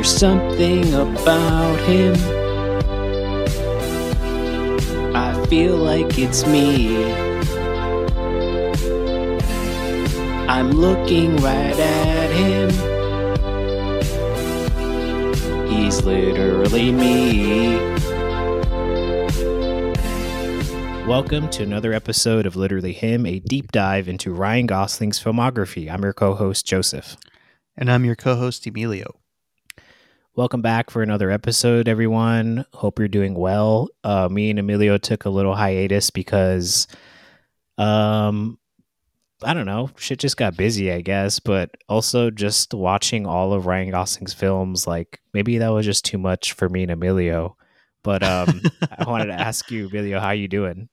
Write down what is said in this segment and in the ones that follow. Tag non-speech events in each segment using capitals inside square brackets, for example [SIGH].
There's something about him. I feel like it's me. I'm looking right at him. He's literally me. Welcome to another episode of Literally Him, a deep dive into Ryan Gosling's filmography. I'm your co host, Joseph. And I'm your co host, Emilio. Welcome back for another episode, everyone. Hope you're doing well. Uh, me and Emilio took a little hiatus because, um, I don't know, shit just got busy, I guess. But also, just watching all of Ryan Gosling's films, like maybe that was just too much for me and Emilio. But um, [LAUGHS] I wanted to ask you, Emilio, how you doing?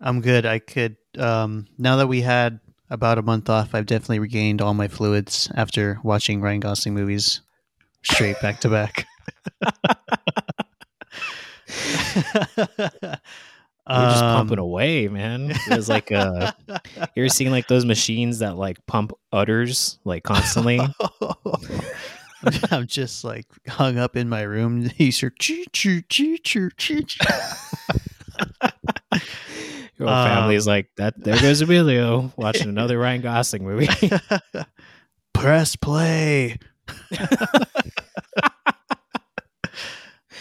I'm good. I could um, now that we had about a month off, I've definitely regained all my fluids after watching Ryan Gosling movies straight back to back. You're just Um, pumping away, man. It was like uh you ever seen like those machines that like pump udders like constantly? [LAUGHS] [LAUGHS] I'm just like hung up in my room. [LAUGHS] He's your choo choo choo choo choo. Your Um, family's like that there goes Emilio watching another Ryan Gosling movie. Press play.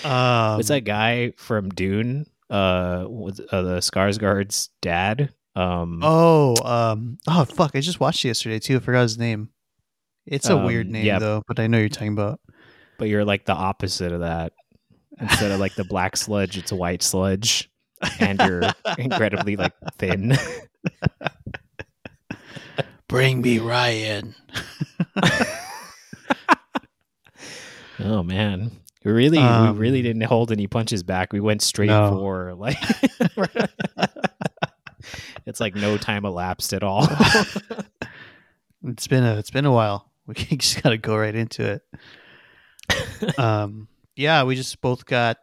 Um, What's that guy from Dune? Uh, was, uh the Skarsgård's dad. Um Oh, um, oh fuck! I just watched it yesterday too. I forgot his name. It's a weird Um, name yeah. though, but I know you're talking about. but you're like the opposite of that. Instead of like the black sludge, it's a white sludge. And you're [LAUGHS] incredibly like thin. [LAUGHS] Bring me Ryan. [LAUGHS] Oh man. We really Um, we really didn't hold any punches back. We went straight No. for like [LAUGHS] It's like no time elapsed at all. [LAUGHS] It's been a it's been a while. We [LAUGHS] just got to go right into it. um, yeah, we just both got.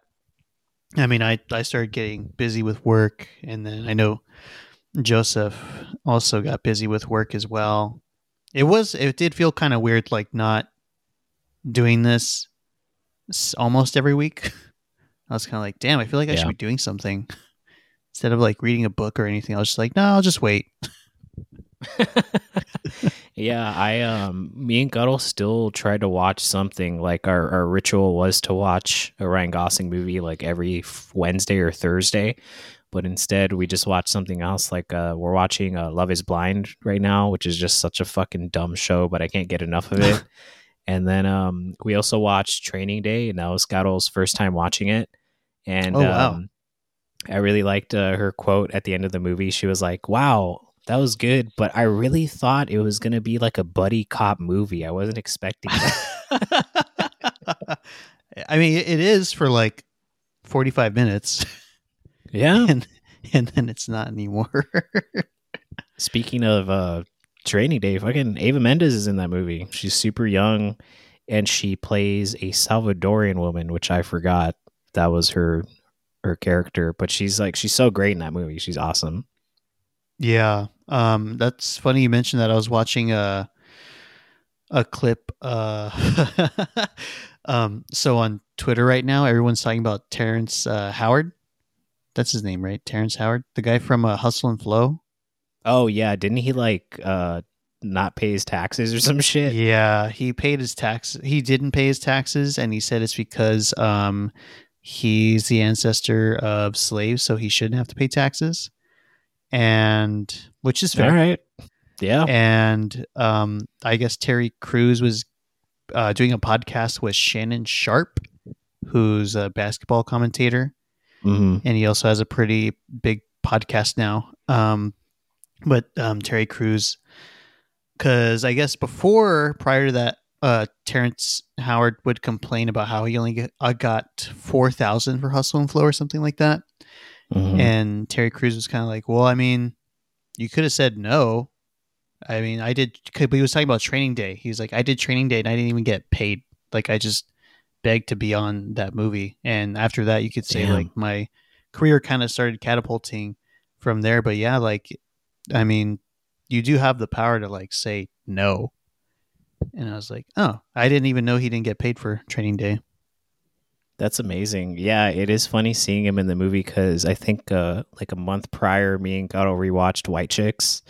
I mean, I I started getting busy with work, and then I know Joseph also got busy with work as well. It was it did feel kind of weird, like not doing this almost every week. [LAUGHS] I was kind of like, damn, I feel like I Yeah. should be doing something [LAUGHS] instead of like reading a book or anything. I was just like, no, I'll just wait. [LAUGHS] yeah, I um me and Guttle still tried to watch something. Like our, our ritual was to watch a Ryan Gosling movie like every Wednesday or Thursday. But instead we just watched something else. Like uh we're watching uh, Love is Blind right now, which is just such a fucking dumb show, but I can't get enough of it. And then um we also watched Training Day, and that was Guddle's first time watching it. And Oh, wow. um, I really liked uh, her quote at the end of the movie. She was like, "Wow, that was good, but I really thought it was going to be like a buddy cop movie. I wasn't expecting that." [LAUGHS] I mean, it is for like 45 minutes, yeah. [LAUGHS] and and then it's not anymore. [LAUGHS] Speaking of uh Training Day, fucking Eva Mendes is in that movie. She's super young and she plays a Salvadorian woman, which I forgot that was her her character, but she's like she's so great in that movie. She's awesome. yeah, um, that's funny you mentioned that. I was watching a a clip. Uh, [LAUGHS] um, so on Twitter right now, everyone's talking about Terrence uh, Howard. That's his name, right? Terrence Howard, the guy from uh, Hustle and Flow. Oh yeah, didn't he like uh not pay his taxes or some shit? Yeah, he paid his tax. He didn't pay his taxes, and he said it's because um, he's the ancestor of slaves, so he shouldn't have to pay taxes. And which is fair. All right. Yeah. And um, I guess Terry Crews was uh, doing a podcast with Shannon Sharpe, who's a basketball commentator, hmm and he also has a pretty big podcast now. Um, but um, Terry Crews, because I guess before, prior to that, uh, Terrence Howard would complain about how he only get, uh, got four thousand for Hustle and Flow or something like that, Mhm. and Terry Crews was kind of like, "Well, I mean, you could have said no. I mean, I did." But he was talking about Training Day. He was like, "I did Training Day, and I didn't even get paid. Like, I just begged to be on that movie." And after that, you could say Damn. like my career kind of started catapulting from there. But yeah, like, I mean, you do have the power to like say no. and I was like, oh, I didn't even know he didn't get paid for Training Day. That's amazing. Yeah, it is funny seeing him in the movie because I think uh, like a month prior, me and Gato rewatched White Chicks,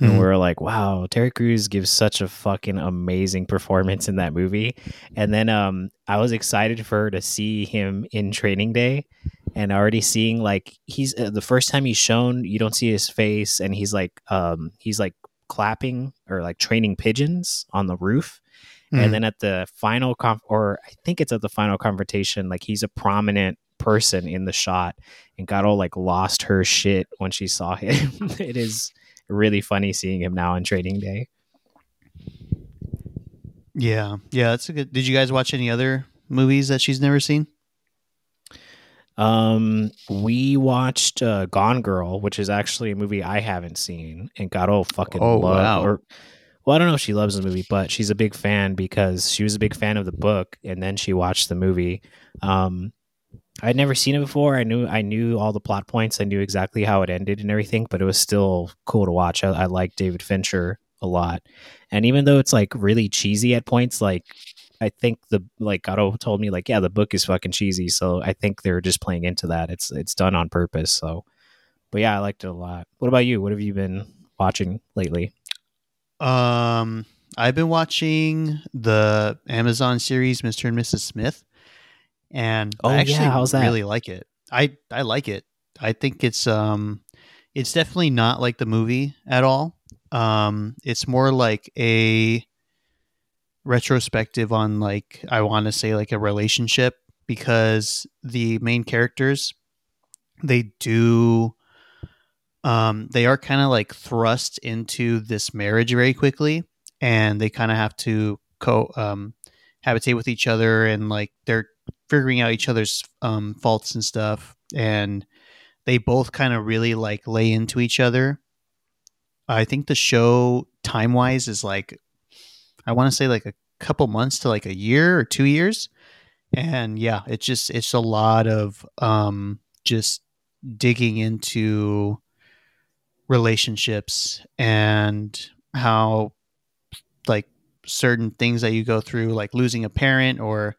and Mhm. we were like, "Wow, Terry Crews gives such a fucking amazing performance in that movie." And then um, I was excited for her to see him in Training Day, and already seeing like he's uh, the first time he's shown, you don't see his face, and he's like um, he's like clapping or like training pigeons on the roof Mhm. and then at the final conf- or i think it's at the final confrontation like he's a prominent person in the shot and got all like lost her shit when she saw him [LAUGHS] it is really funny seeing him now on Training Day yeah, yeah, that's a good. Did you guys watch any other movies that she's never seen? um we watched uh, gone girl which is actually a movie i haven't seen and got all fucking Oh, love wow. or well i don't know if she loves the movie but she's a big fan because she was a big fan of the book and then she watched the movie um I'd never seen it before. I knew I knew all the plot points. I knew exactly how it ended and everything, but it was still cool to watch. I, I like David Fincher a lot, and even though it's like really cheesy at points, like I think the like Gato told me, like yeah, the book is fucking cheesy. So I think they're just playing into that. It's it's done on purpose. So, but yeah, I liked it a lot. What about you? What have you been watching lately? Um, I've been watching the Amazon series Mr. and Mrs. Smith, and Oh, I yeah, actually how's that? I really like it. I I like it. I think it's um, it's definitely not like the movie at all. Um, it's more like a retrospective on like I want to say like a relationship because the main characters they do um they are kind of like thrust into this marriage very quickly and they kind of have to co um habitate with each other and like they're figuring out each other's um faults and stuff and they both kind of really like lay into each other. I think the show time wise is like i want to say like a couple months to like a year or two years. And yeah it's just it's a lot of um just digging into relationships and how like certain things that you go through like losing a parent or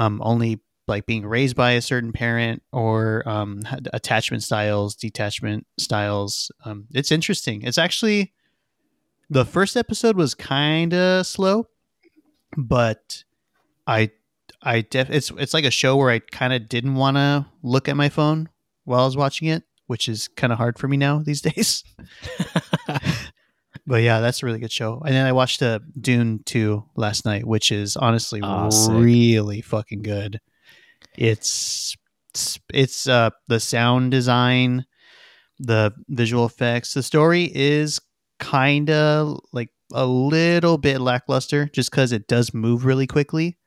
um, only like being raised by a certain parent or um, attachment styles detachment styles um, it's interesting. It's actually the first episode was kind of slow but i i def it's it's like a show where i kind of didn't want to look at my phone while i was watching it which is kind of hard for me now these [LAUGHS] days [LAUGHS] but yeah, that's a really good show. And then I watched uh, Dune 2 last night, which is honestly sick. really fucking good. It's it's, it's uh the sound design, the visual effects, the story is kind of like a little bit lackluster just cuz it does move really quickly.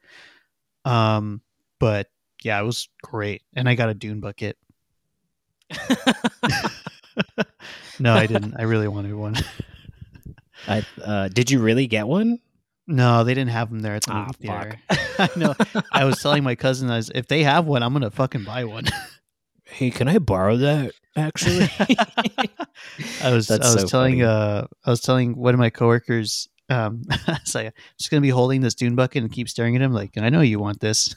Um but yeah, it was great. And I got a Dune bucket. [LAUGHS] [LAUGHS] No, I didn't. I really wanted one. [LAUGHS] I, uh, did you really get one? No, they didn't have them there at the Ah, movie theater. fuck. [LAUGHS] I know. I was telling my cousin, I was, if they have one, I'm gonna fucking buy one. [LAUGHS] Hey, can I borrow that? Actually, [LAUGHS] I was, I was so telling, funny. uh, I was telling one of my coworkers, um, I was like, I'm just gonna be holding this dune bucket and keep staring at him, like, I know you want this.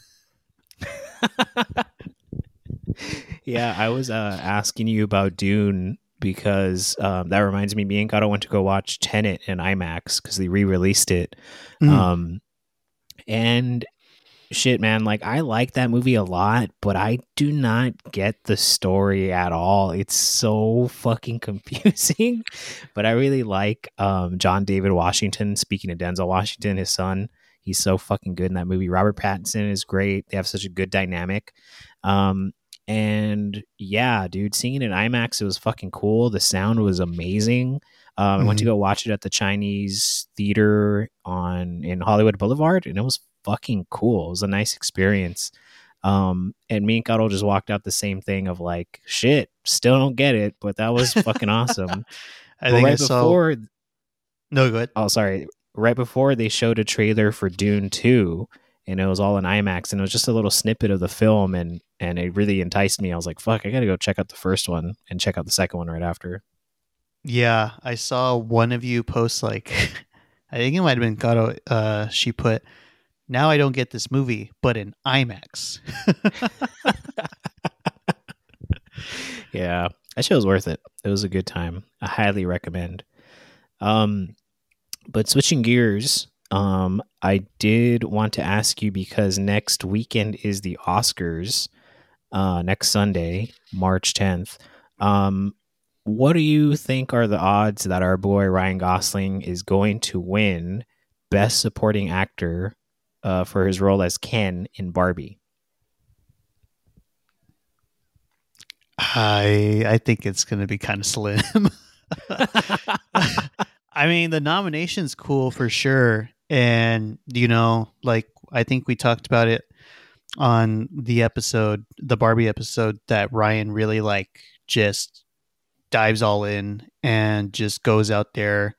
yeah, I was uh, asking you about Dune because um, that reminds me. Me and Gato went to go watch Tenet in IMAX because they re-released it. Mm. Um, and shit, man, like I like that movie a lot, but I do not get the story at all. It's so fucking [LAUGHS] confusing. but I really like um, John David Washington. Speaking of Denzel Washington, his son, he's so fucking good in that movie. Robert Pattinson is great. They have such a good dynamic. Um, and yeah, dude, seeing it in IMAX, it was fucking cool. The sound was amazing. Um, I went to Mhm. go watch it at the Chinese theater on in Hollywood Boulevard, and it was fucking cool. It was a nice experience. Um, and me and Cuddle just walked out the same thing of like, shit, still don't get it, but that was fucking awesome. [LAUGHS] I But think right I saw. before, No, go ahead. oh sorry, right before they showed a trailer for Dune Two, and it was all in IMAX, and it was just a little snippet of the film, and and it really enticed me. I was like, fuck, I gotta go check out the first one and check out the second one right after. Yeah, I saw one of you post like [LAUGHS] I think it might have been Gato. Uh, she put, "Now I don't get this movie, but in IMAX." [LAUGHS] yeah, that show was worth it. It was a good time. I highly recommend. Um, but switching gears, um, I did want to ask you because next weekend is the Oscars. Uh, next Sunday, March tenth. Um, what do you think are the odds that our boy Ryan Gosling is going to win Best Supporting Actor uh, for his role as Ken in Barbie? I I think it's going to be kind of slim. [LAUGHS] [LAUGHS] I mean, the nomination's cool for sure, and you know, like I think we talked about it on the episode, the Barbie episode, that Ryan really like just dives all in and just goes out there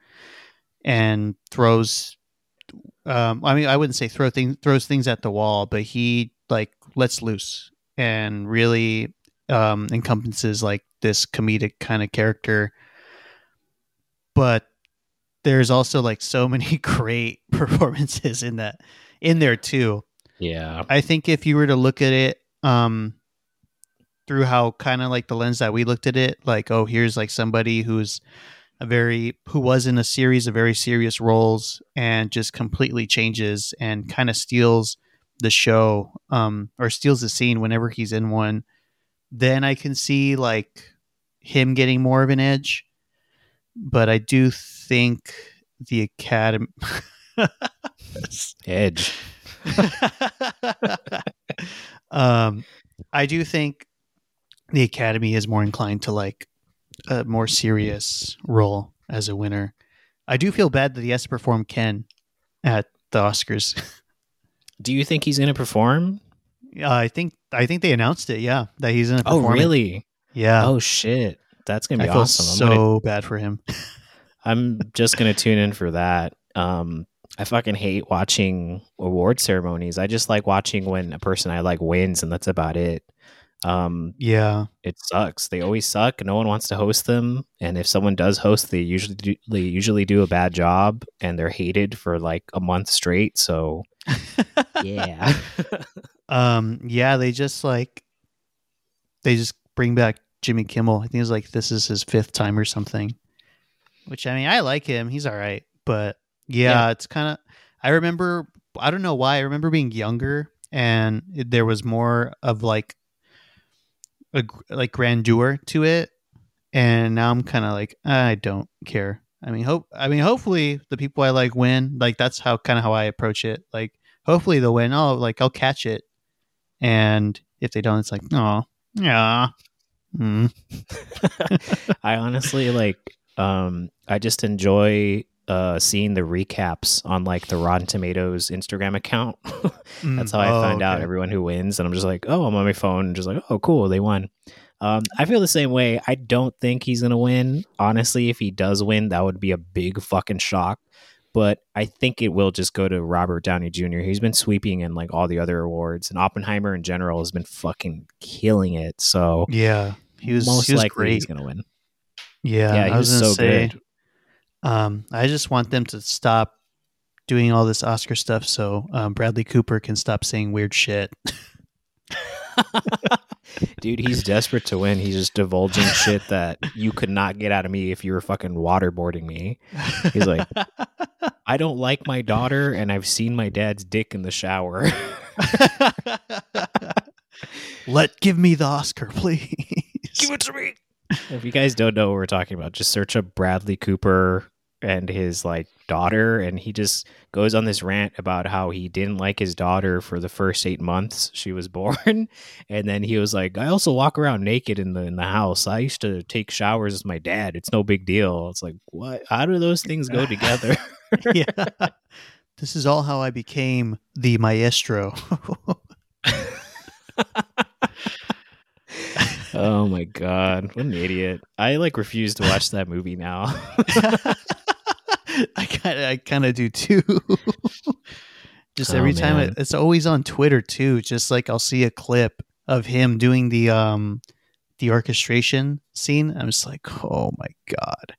and throws. Um, I mean, I wouldn't say throw things throws things at the wall, but he like lets loose and really um, encompasses like this comedic kind of character. But there's also like so many [LAUGHS] great performances in that in there too. Yeah. I think if you were to look at it um through how kind of like the lens that we looked at it, like oh here's like somebody who's a very who was in a series of very serious roles and just completely changes and kind of steals the show um or steals the scene whenever he's in one then I can see like him getting more of an edge. But I do think the Academy [LAUGHS] edge. [LAUGHS] um, I do think the Academy is more inclined to like a more serious role as a winner. I do feel bad that he has to perform Ken at the Oscars. [LAUGHS] Do you think he's going to perform? Uh, I think I think they announced it. Yeah, that he's in. Oh, really? Yeah. Oh shit, that's gonna be I awesome. so I'm, gonna, bad for him. I'm just gonna tune in for that. Um, I fucking hate watching award ceremonies. I just like watching when a person I like wins, and that's about it. Um, yeah, it sucks. They always suck. No one wants to host them, and if someone does host, they usually do, they usually do a bad job, and they're hated for like a month straight. So, [LAUGHS] yeah. [LAUGHS] um, yeah, they just like they just bring back Jimmy Kimmel. I think it's like this is his fifth time or something. Which I mean, I like him. He's all right, but yeah, yeah. it's kind of. I remember. I don't know why. I remember being younger, and it, there was more of like a like grandeur to it, and now I'm kind of like I don't care. I mean, hope. I mean, hopefully the people I like win. Like that's how kind of how I approach it. Like hopefully they'll win. Oh, like I'll catch it, and if they don't, it's like oh yeah. Mm. [LAUGHS] I honestly like. Um, I just enjoy uh, seeing the recaps on like the Rotten Tomatoes Instagram account. [LAUGHS] That's how I oh, find out everyone who wins, and I'm just like, oh, I'm on my phone, just like, oh, cool, they won. Um, I feel the same way. I don't think he's gonna win. Honestly, if he does win, that would be a big fucking shock. But I think it will just go to Robert Downey Jr. He's been sweeping in like all the other awards, and Oppenheimer in general has been fucking killing it. So Yeah, he was most he was likely great. he's gonna win. Yeah, Yeah, he I was, was gonna so say, good. Um, I just want them to stop doing all this Oscar stuff so um, Bradley Cooper can stop saying weird shit. [LAUGHS] [LAUGHS] Dude, he's desperate to win. He's just divulging shit that you could not get out of me if you were fucking waterboarding me. He's like, [LAUGHS] I don't like my daughter, and I've seen my dad's dick in the shower. Let give me the Oscar, please. Give it to me. If you guys don't know what we're talking about, just search up Bradley Cooper and his like daughter, and he just goes on this rant about how he didn't like his daughter for the first eight months she was [LAUGHS] born, and then he was like, "I also walk around naked in the in the house. I used to take showers with my dad. It's no big deal." It's like, what? How do those things go together? [LAUGHS] [LAUGHS] yeah. This is all how I became the maestro. Oh my god, what an idiot! I like refuse to watch that movie now. [LAUGHS] I kind of, I kind of do too. [LAUGHS] just Oh, every time it, it's always on Twitter too. Just like I'll see a clip of him doing the um the orchestration scene. I'm just like, oh my god.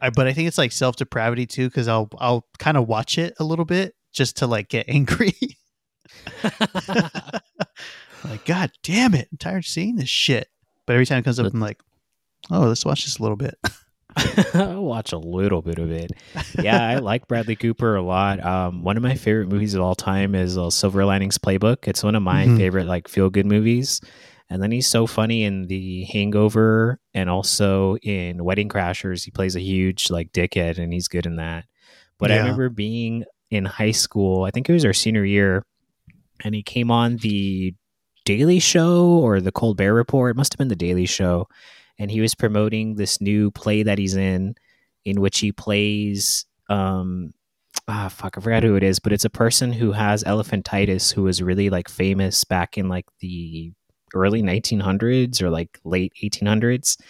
I, but I think it's like self depravity too, because I'll I'll kind of watch it a little bit just to like get [LAUGHS] angry. Like, God damn it, I'm tired of seeing this shit. But every time it comes up, I'm like, oh, let's watch this a little bit. I'll [LAUGHS] [LAUGHS] watch a little bit of it. Yeah, I like Bradley Cooper a lot. Um, one of my favorite movies of all time is uh, Silver Linings Playbook. It's one of my Mhm. favorite like feel good movies. And then he's so funny in The Hangover and also in Wedding Crashers. He plays a huge like dickhead, and he's good in that. But I remember being in high school. I think it was our senior year, and he came on the Daily Show or the Colbert Report. It must have been the Daily Show, and he was promoting this new play that he's in, in which he plays. Um, ah, fuck, I forgot who it is, but it's a person who has elephantitis who was really like famous back in like the early 1900s or like late 1800s.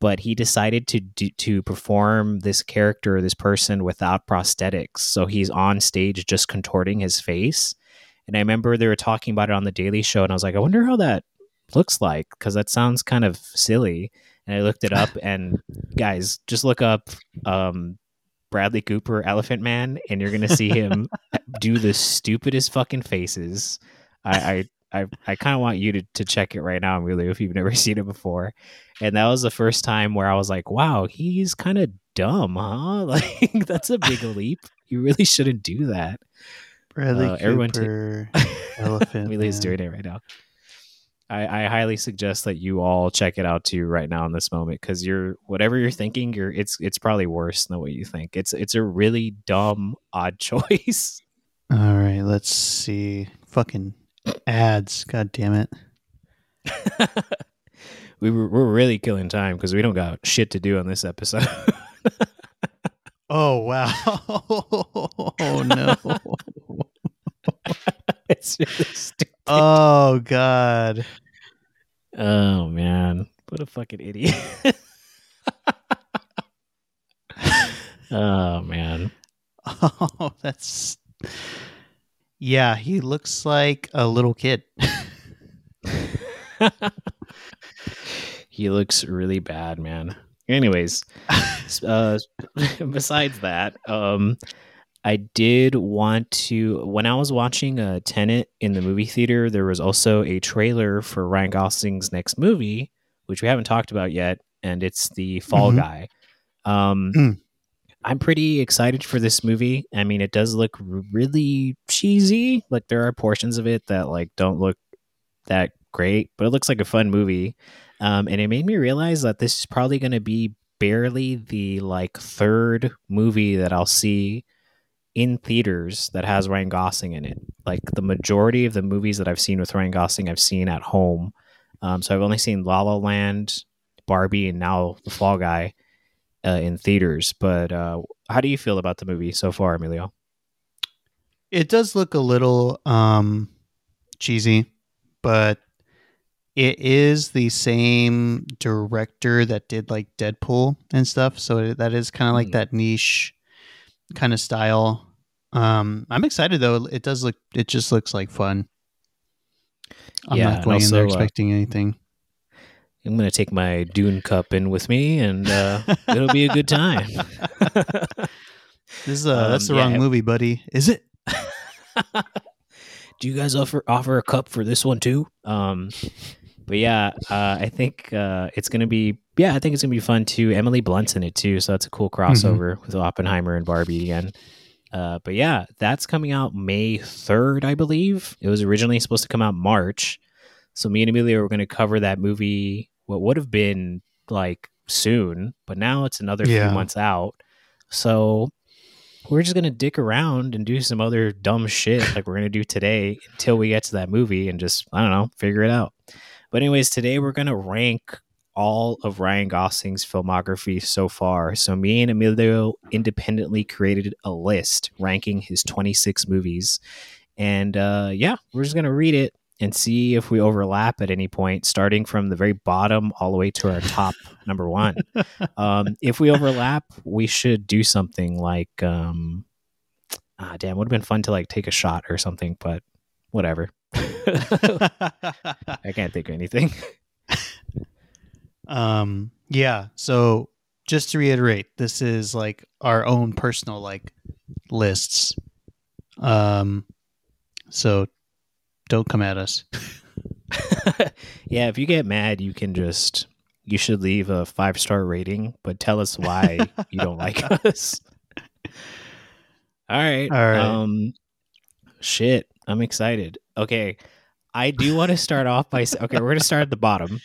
But he decided to do, to perform this character, this person, without prosthetics. So he's on stage just contorting his face. And I remember they were talking about it on the Daily Show, and I was like, I wonder how that looks like because that sounds kind of silly. And I looked it up, [LAUGHS] and guys, just look up um, Bradley Cooper, Elephant Man, and you're gonna see him [LAUGHS] do the stupidest fucking faces. I I I, I kind of want you to, to check it right now, Emilio, if you've never [LAUGHS] seen it before. And that was the first time where I was like, wow, he's kind of dumb, huh? Like that's a big leap. You really shouldn't do that. Bradley Uh, everyone Cooper, [LAUGHS] Elephant Emilio's Man. doing it right now. I, I highly suggest that you all check it out too right now in this moment because you're whatever you're thinking, you're it's it's probably worse than what you think. It's it's a really dumb odd [LAUGHS] choice. All right, let's see. Fucking ads. God damn it. [LAUGHS] we were we're really killing time because we don't got shit to do on this episode. Oh wow. [LAUGHS] oh no. [LAUGHS] it's really stupid. oh god. Oh man, what a fucking idiot. [LAUGHS] oh man. Oh, that's Yeah, he looks like a little kid. he looks really bad, man. Anyways, [LAUGHS] uh, [LAUGHS] besides that, um, I did want to. When I was watching uh, Tenet in the movie theater, there was also a trailer for Ryan Gosling's next movie, which we haven't talked about yet, and it's the Fall Mhm. Guy. Um, Mm. I'm pretty excited for this movie. I mean, it does look really cheesy. Like there are portions of it that like don't look that great, but it looks like a fun movie. Um, and it made me realize that this is probably going to be barely the like third movie that I'll see in theaters that has Ryan Gosling in it. Like the majority of the movies that I've seen with Ryan Gosling, I've seen at home. Um, so I've only seen La La Land, Barbie, and now The Fall Guy uh, in theaters. But uh, how do you feel about the movie so far, Emilio? It does look a little um cheesy, but it is the same director that did like Deadpool and stuff, so that is kind of like Hmm. that niche kind of style. Um I'm excited though. It does look it just looks like fun. I'm Yeah, not going in there also, uh, expecting anything. I'm going to take my Dune cup in with me, and uh, [LAUGHS] it'll be a good time. This is uh, that's um, the yeah. wrong movie, buddy. Is it? [LAUGHS] do you guys offer offer a cup for this one too? Um, but yeah, uh, I think uh, it's gonna be yeah, I think it's gonna be fun too. Emily Blunt's in it too, so that's a cool crossover with Oppenheimer and Barbie again. Uh, but yeah, that's coming out May third, I believe. It was originally supposed to come out March, so me and Emilio were gonna cover that movie. What would have been like soon, but now it's another Yeah. few months out. So we're just gonna dick around and do some other dumb shit like we're gonna do today until we get to that movie and just I don't know figure it out. But anyways, today we're gonna rank all of Ryan Gosling's filmography so far. So me and Emilio independently created a list ranking his 26 movies, and uh, yeah, we're just gonna read it and see if we overlap at any point, starting from the very bottom all the way to our top [LAUGHS] number one um, if we overlap, we should do something like, um, ah, damn, would have been fun to like take a shot or something, but whatever. I can't think of anything. [LAUGHS] Um, yeah. So just to reiterate, this is like our own personal like lists. Um, so don't come at us. [LAUGHS] yeah, if you get mad, you can just you should leave a five star rating, but tell us why you don't like [LAUGHS] us. All right. All right. Um shit, I'm excited. Okay. I do want to start off by okay, we're going to start at the bottom.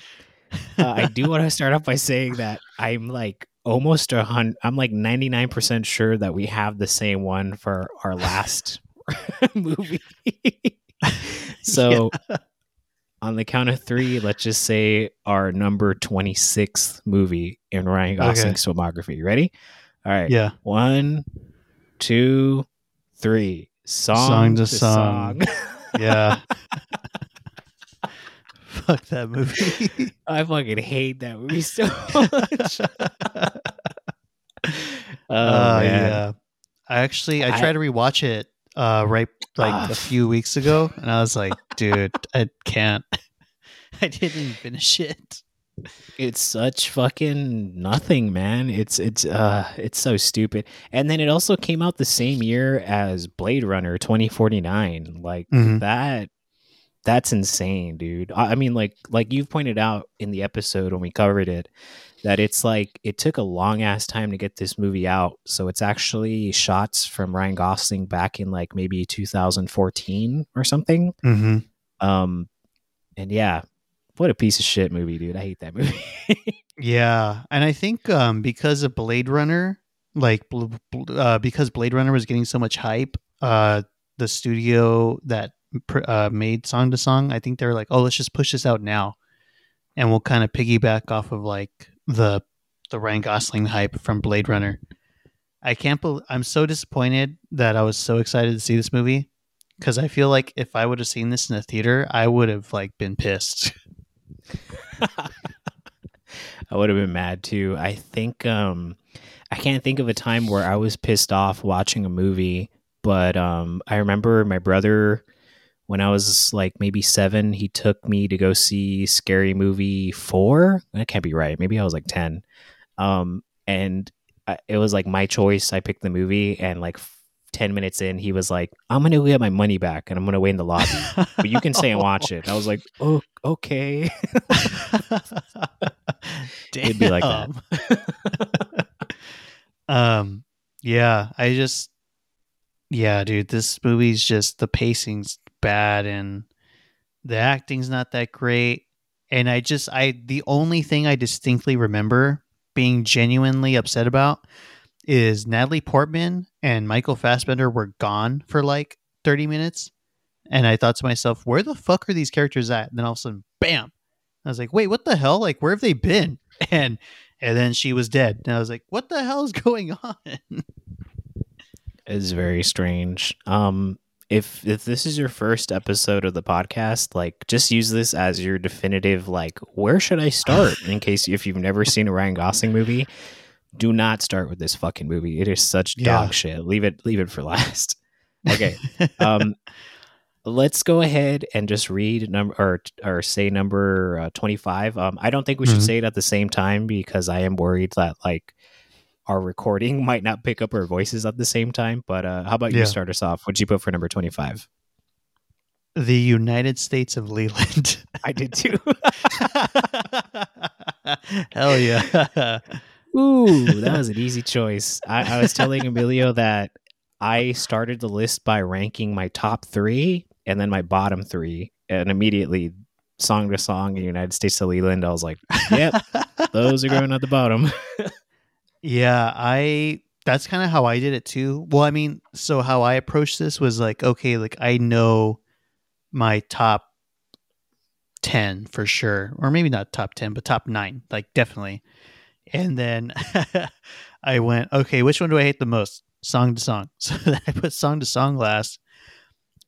Uh, I do want to start off by saying that I'm like almost a hundred. I'm like 99 percent sure that we have the same one for our last [LAUGHS] movie. [LAUGHS] so, on the count of three, let's just say our number 26th movie in Ryan Gosling's filmography. You ready? All right. Yeah. One, two, three. Song, Song to to song. song. [LAUGHS] Yeah. [LAUGHS] Fuck that movie. [LAUGHS] I fucking hate that movie so much. [LAUGHS] oh, uh, yeah. I actually I I- tried to rewatch it uh right like Ah. a few weeks ago and I was like, dude, I can't. I didn't finish it. It's such fucking nothing, man. It's it's uh it's so stupid. And then it also came out the same year as Blade Runner 2049. Like Mhm. that that's insane, dude. I I mean like like you've pointed out in the episode when we covered it that it's like it took a long ass time to get this movie out. So it's actually shots from Ryan Gosling back in like maybe 2014 or something. Mm-hmm. Um and yeah, what a piece of shit movie, dude. I hate that movie. [LAUGHS] Yeah, and I think um, because of Blade Runner, like uh, because Blade Runner was getting so much hype, uh, the studio that uh, made Song to Song, I think they were like, "Oh, let's just push this out now, and we'll kind of piggyback off of like the the Ryan Gosling hype from Blade Runner." I can't. bel I'm so disappointed that I was so excited to see this movie because I feel like if I would have seen this in a theater, I would have like been pissed. [LAUGHS] I would have been mad too. I think um I can't think of a time where I was pissed off watching a movie, but um I remember my brother when I was like maybe 7, he took me to go see Scary Movie 4. That can't be right. Maybe I was like 10. Um and I, it was like my choice. I picked the movie and like 10 minutes in he was like, "I'm going to get my money back and I'm going to wait in the lobby." But you can stay and [LAUGHS] watch it. I was like, "Oh, okay." [LAUGHS] It'd be like that. [LAUGHS] um, yeah, I just, yeah, dude, this movie's just the pacing's bad and the acting's not that great. And I just, I, the only thing I distinctly remember being genuinely upset about is Natalie Portman and Michael Fassbender were gone for like 30 minutes. And I thought to myself, where the fuck are these characters at? And then all of a sudden, bam. I was like, wait, what the hell? Like, where have they been? [LAUGHS] And and then she was dead. And I was like, what the hell is going [LAUGHS] on? It's very strange. Um, if if this is your first episode of the podcast, like just use this as your definitive like where should I start [LAUGHS] in case if you've never seen a Ryan Gosling movie, do not start with this fucking movie. It is such Yeah. dog shit. Leave it leave it for [LAUGHS] last. Okay. [LAUGHS] um let's go ahead and just read number or or say number uh, 25 um i don't think we should Mhm. say it at the same time because i am worried that like our recording [LAUGHS] might not pick up our voices at the same time but uh how about Yeah. you start us off what'd you put for number 25 the United States of Leland. i did too hell yeah. Ooh that [LAUGHS] was an easy choice I, I was telling emilio that i started the list by ranking my top three and then my bottom three and immediately song to song in united states of leland i was like yep [LAUGHS] those are going at the bottom Yeah, I that's kind of how I did it too. Well, I mean, so how I approached this was like, okay, like I know my top 10 for sure, or maybe not top 10, but top 9, like definitely. And then [LAUGHS] I went, okay, which one do I hate the most? Song to song. [LAUGHS] So then I put song to song last.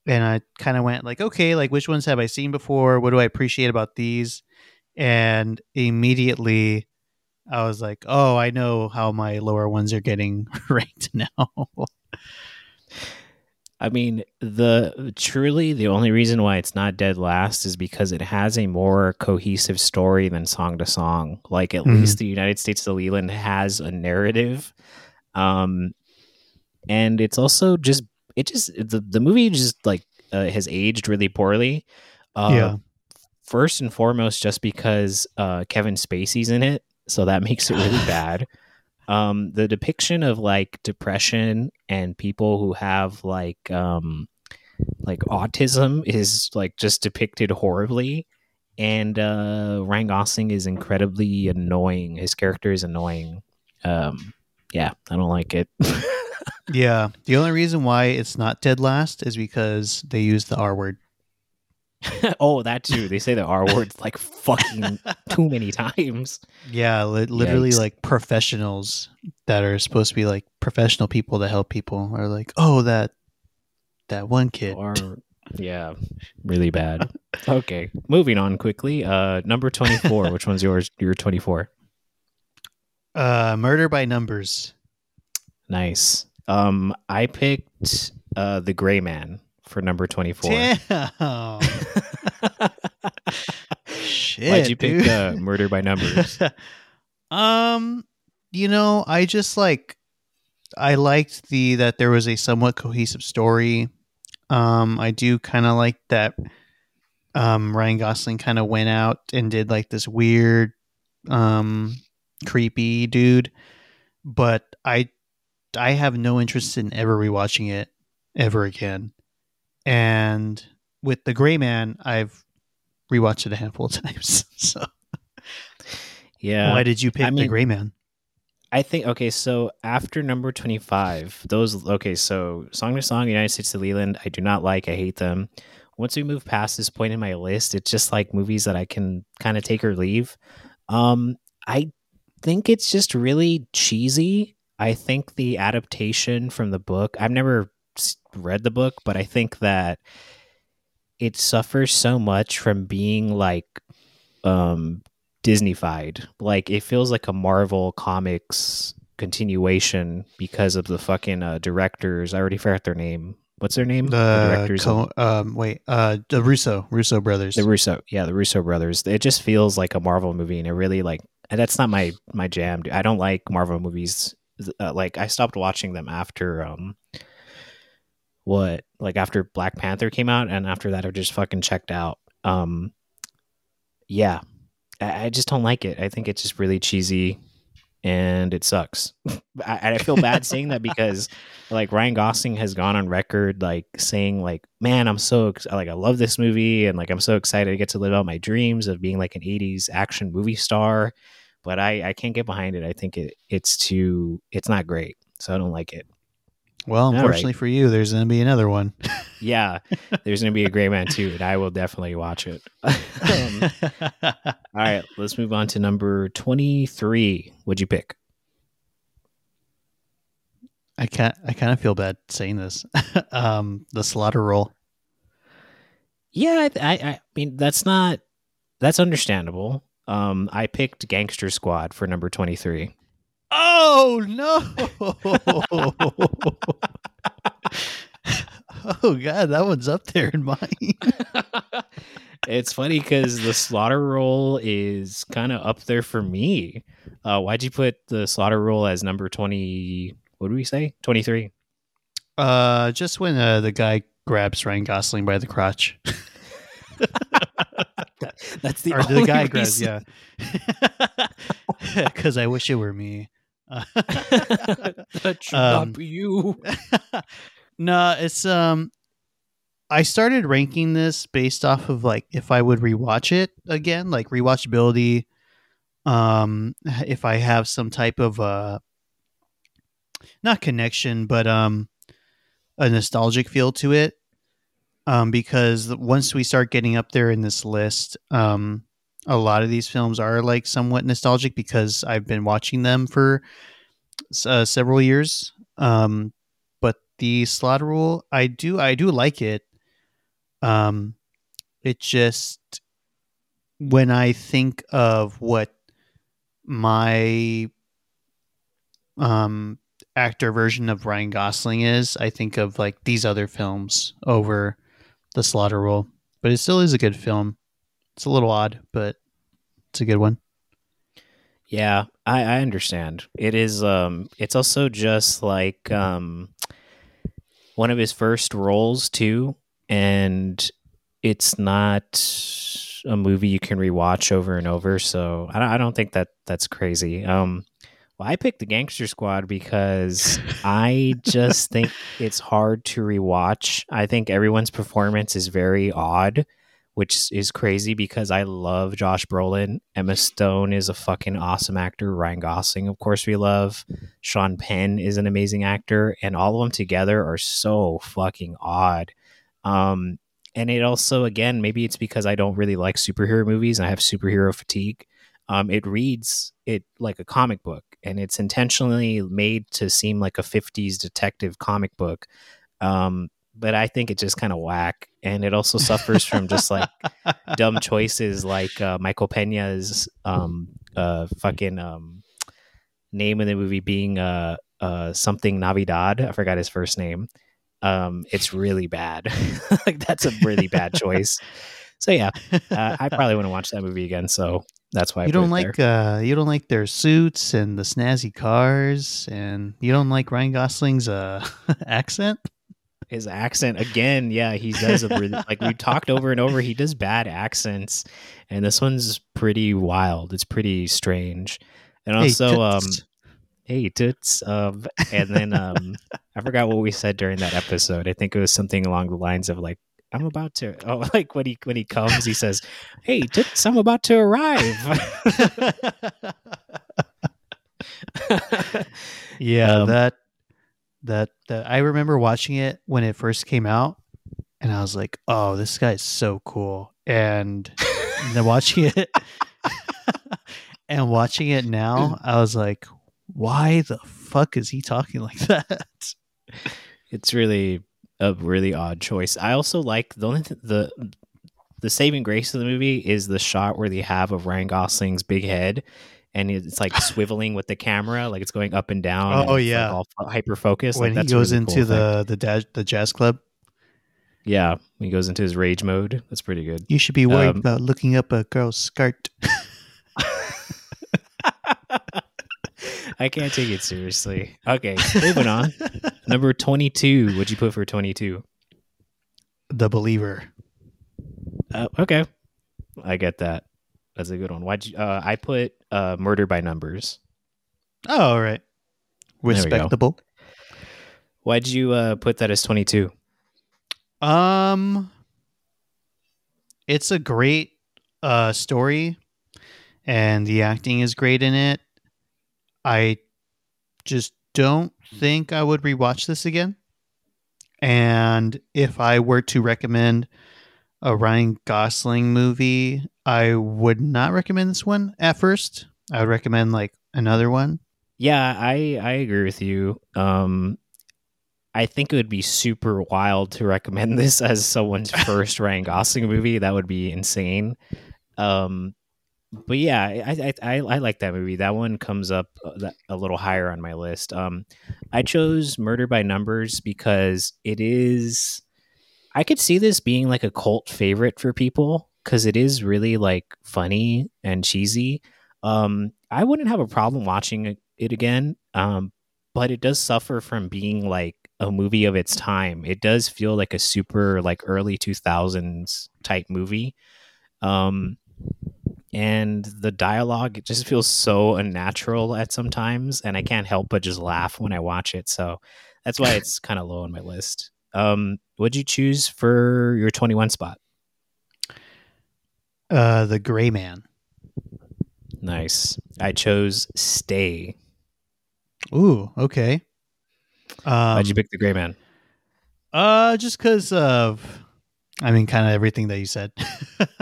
And I kind of went like, okay, like which ones have I seen before? What do I appreciate about these? And immediately I was like, oh, I know how my lower ones are getting [LAUGHS] ranked now. I mean, the truly the only reason why it's not dead last is because it has a more cohesive story than Song to Song. Like at Mhm. least the United States of Leland has a narrative, um, and it's also just it just the the movie just like uh, has aged really poorly. Uh, yeah. First and foremost, just because uh, Kevin Spacey's in it, so that [LAUGHS] makes it really bad. Um, the depiction of like depression and people who have like um, like autism is like just depicted horribly, and uh, Ryan Gosling is incredibly annoying. His character is annoying. Um, yeah, I don't like it. [LAUGHS] Yeah. The only reason why it's not dead last is because they use the R word. [LAUGHS] oh, that too. They say the R words like fucking too many times. Yeah, li- literally Yikes. like professionals that are supposed to be like professional people to help people are like, "Oh, that that one kid." Or yeah, really bad. [LAUGHS] Okay, moving on quickly. Uh, number twenty four. which one's yours? Your twenty four. Uh Murder by Numbers. Nice. Um, I picked uh the Gray Man for number twenty four. Damn. Shit. [LAUGHS] Why'd you pick uh, Murder by Numbers? [LAUGHS] um, you know, I just like I liked the that there was a somewhat cohesive story. Um, I do kind of like that. Um, Ryan Gosling kind of went out and did like this weird, um, creepy dude, but I, I have no interest in ever rewatching it ever again. And with the Gray Man, I've rewatched it a handful of [LAUGHS] times. So Yeah. why did you pick I the Gray Man? I think okay, so after number twenty five, those okay, so Song to Song, United States of Leland, I do not like, I hate them. Once we move past this point in my list, it's just like movies that I can kind of take or leave. Um, I think it's just really cheesy. I think the adaptation from the book, I've never read the book, but I think that it suffers so much from being like um Disneyfied. Like it feels like a Marvel Comics continuation because of the fucking uh, directors. I already forgot their name. What's their name? The co- um wait uh the Russo Russo brothers. the Russo. Yeah, the Russo brothers. It just feels like a Marvel movie, and it really like. And that's not my my jam. dude. I don't like Marvel movies. Uh, like I stopped watching them after um. What like after Black Panther came out, and after that, I just fucking checked out. Um. Yeah, I, I just don't like it. I think it's just really cheesy, and it sucks. [LAUGHS] I, and I feel bad saying that because [LAUGHS] like Ryan Gosling has gone on record like saying like, "Man, I'm so ex- like I love this movie and like I'm so excited to get to live out my dreams of being like an 80s action movie star." But I I can't get behind it. I think it it's too it's not great. So I don't like it. Well, right. unfortunately for you, there's gonna be another one. [LAUGHS] Yeah, there's going to be a Gray Man too, and I will definitely watch it. Um, [LAUGHS] all right, let's move on to number 23. What'd you pick? I can't. I kind of feel bad saying this. [LAUGHS] um, the Slaughter Rule. Yeah, I, I, I mean that's not that's understandable. Um, I picked Gangster Squad for number twenty three. [LAUGHS] Oh no! [LAUGHS] oh god, that one's up there in mine. [LAUGHS] it's funny because the Slaughter Rule is kind of up there for me. Uh, why'd you put the Slaughter Rule as number twenty? What do we say? Twenty three. Uh, just when uh, the guy grabs Ryan Gosling by the crotch, That's the or the only guy grabs, yeah. Because I wish it were me. That should Um, not be you. [LAUGHS] no, it's um I started ranking this based off of like if I would rewatch it again, like rewatchability. Um if I have some type of uh not connection, but um a nostalgic feel to it. Um because once we start getting up there in this list, um a lot of these films are like somewhat nostalgic because I've been watching them for uh, several years. Um but the slaughter rule i do i do like it um it just when i think of what my um actor version of Ryan Gosling is, I think of like these other films over the Slaughter Rule, But it still is a good film. It's a little odd, but it's a good one. Yeah, I, I understand. It is um it's also just like um one of his first roles too, and it's not a movie you can rewatch over and over. So I don't, I don't think that that's crazy. Um, well, I picked the Gangster Squad because [LAUGHS] I just think it's hard to rewatch. I think everyone's performance is very odd, which is crazy because I love Josh Brolin. Emma Stone is a fucking awesome actor. Ryan Gosling, of course, we love. Sean Penn is an amazing actor, and all of them together are so fucking odd. Um, and it also, again, maybe it's because I don't really like superhero movies and I have superhero fatigue. Um, it reads it like a comic book, and it's intentionally made to seem like a '50s detective comic book. Um, but I think it's just kind of whack, and it also suffers from just like [LAUGHS] dumb choices, like uh, Michael Pena's um, uh, fucking um, name in the movie being uh, uh, something Navidad. I forgot his first name. Um, it's really bad. [LAUGHS] like that's a really bad choice. So yeah, uh, I [LAUGHS] probably wouldn't watch that movie again. So that's why you put don't like uh you don't like their suits and the snazzy cars and you don't like Ryan Gosling's uh accent? His accent again. Yeah, he does a really, [LAUGHS] like we talked over and over. He does bad accents, and this one's pretty wild. It's pretty strange, and Hey, also um, hey toots. Um, and then um, I forgot what we said during that episode. I think it was something along the lines of like. I'm about to. [LAUGHS] Oh, like when he when he comes, he says, "Hey, toots, I'm about to arrive." [LAUGHS] yeah, Um, that that that I remember watching it when it first came out and I was like, "Oh, this guy's so cool." And then watching it [LAUGHS] and watching it now, I was like, "Why the fuck is he talking like [LAUGHS] that?" it's really a really odd choice. I also like the only th- the the saving grace of the movie is the shot where they have of Ryan Gosling's big head, and it's like swiveling with the camera, like it's going up and down. Oh, and it's, like, yeah. all hyper focused. when like, he goes really into cool the the da- the jazz club, yeah, when he goes into his rage mode. That's pretty good. you should be worried Um, about looking up a girl's skirt. [LAUGHS] I can't take it seriously. Okay, moving on. Number twenty-two. What'd you put for twenty-two? the believer. Uh, okay, I get that. That's a good one. Why'd you? Uh, I put uh, Murder by Numbers. Oh, all right. Respectable. Why'd you uh, put that as 22? Um, it's a great uh story, and the acting is great in it. I just don't think I would rewatch this again. And if I were to recommend a Ryan Gosling movie, I would not recommend this one at first. I would recommend like another one. Yeah, I I agree with you. Um, I think it would be super wild to recommend [LAUGHS] this as someone's [LAUGHS] first Ryan Gosling movie. That would be insane. Um, but yeah, I, I I I like that movie. That one comes up uh, a little higher on my list. Um, I chose Murder by Numbers because it is. I could see this being like a cult favorite for people because it is really like funny and cheesy. Um, I wouldn't have a problem watching it- again. Um, but it does suffer from being like a movie of its time. It does feel like a super like early 2000s type movie. Um, and the dialogue it just feels so unnatural at sometimes and I can't help but just laugh when I watch it. So that's why [LAUGHS] it's kind of low on my list. Um, what'd you choose for your 21 spot? Uh, the Gray Man. Nice. I chose Stay. Ooh, okay. Um, Why'd you pick the Gray Man? Uh, just because of, I mean, kind of everything that you said.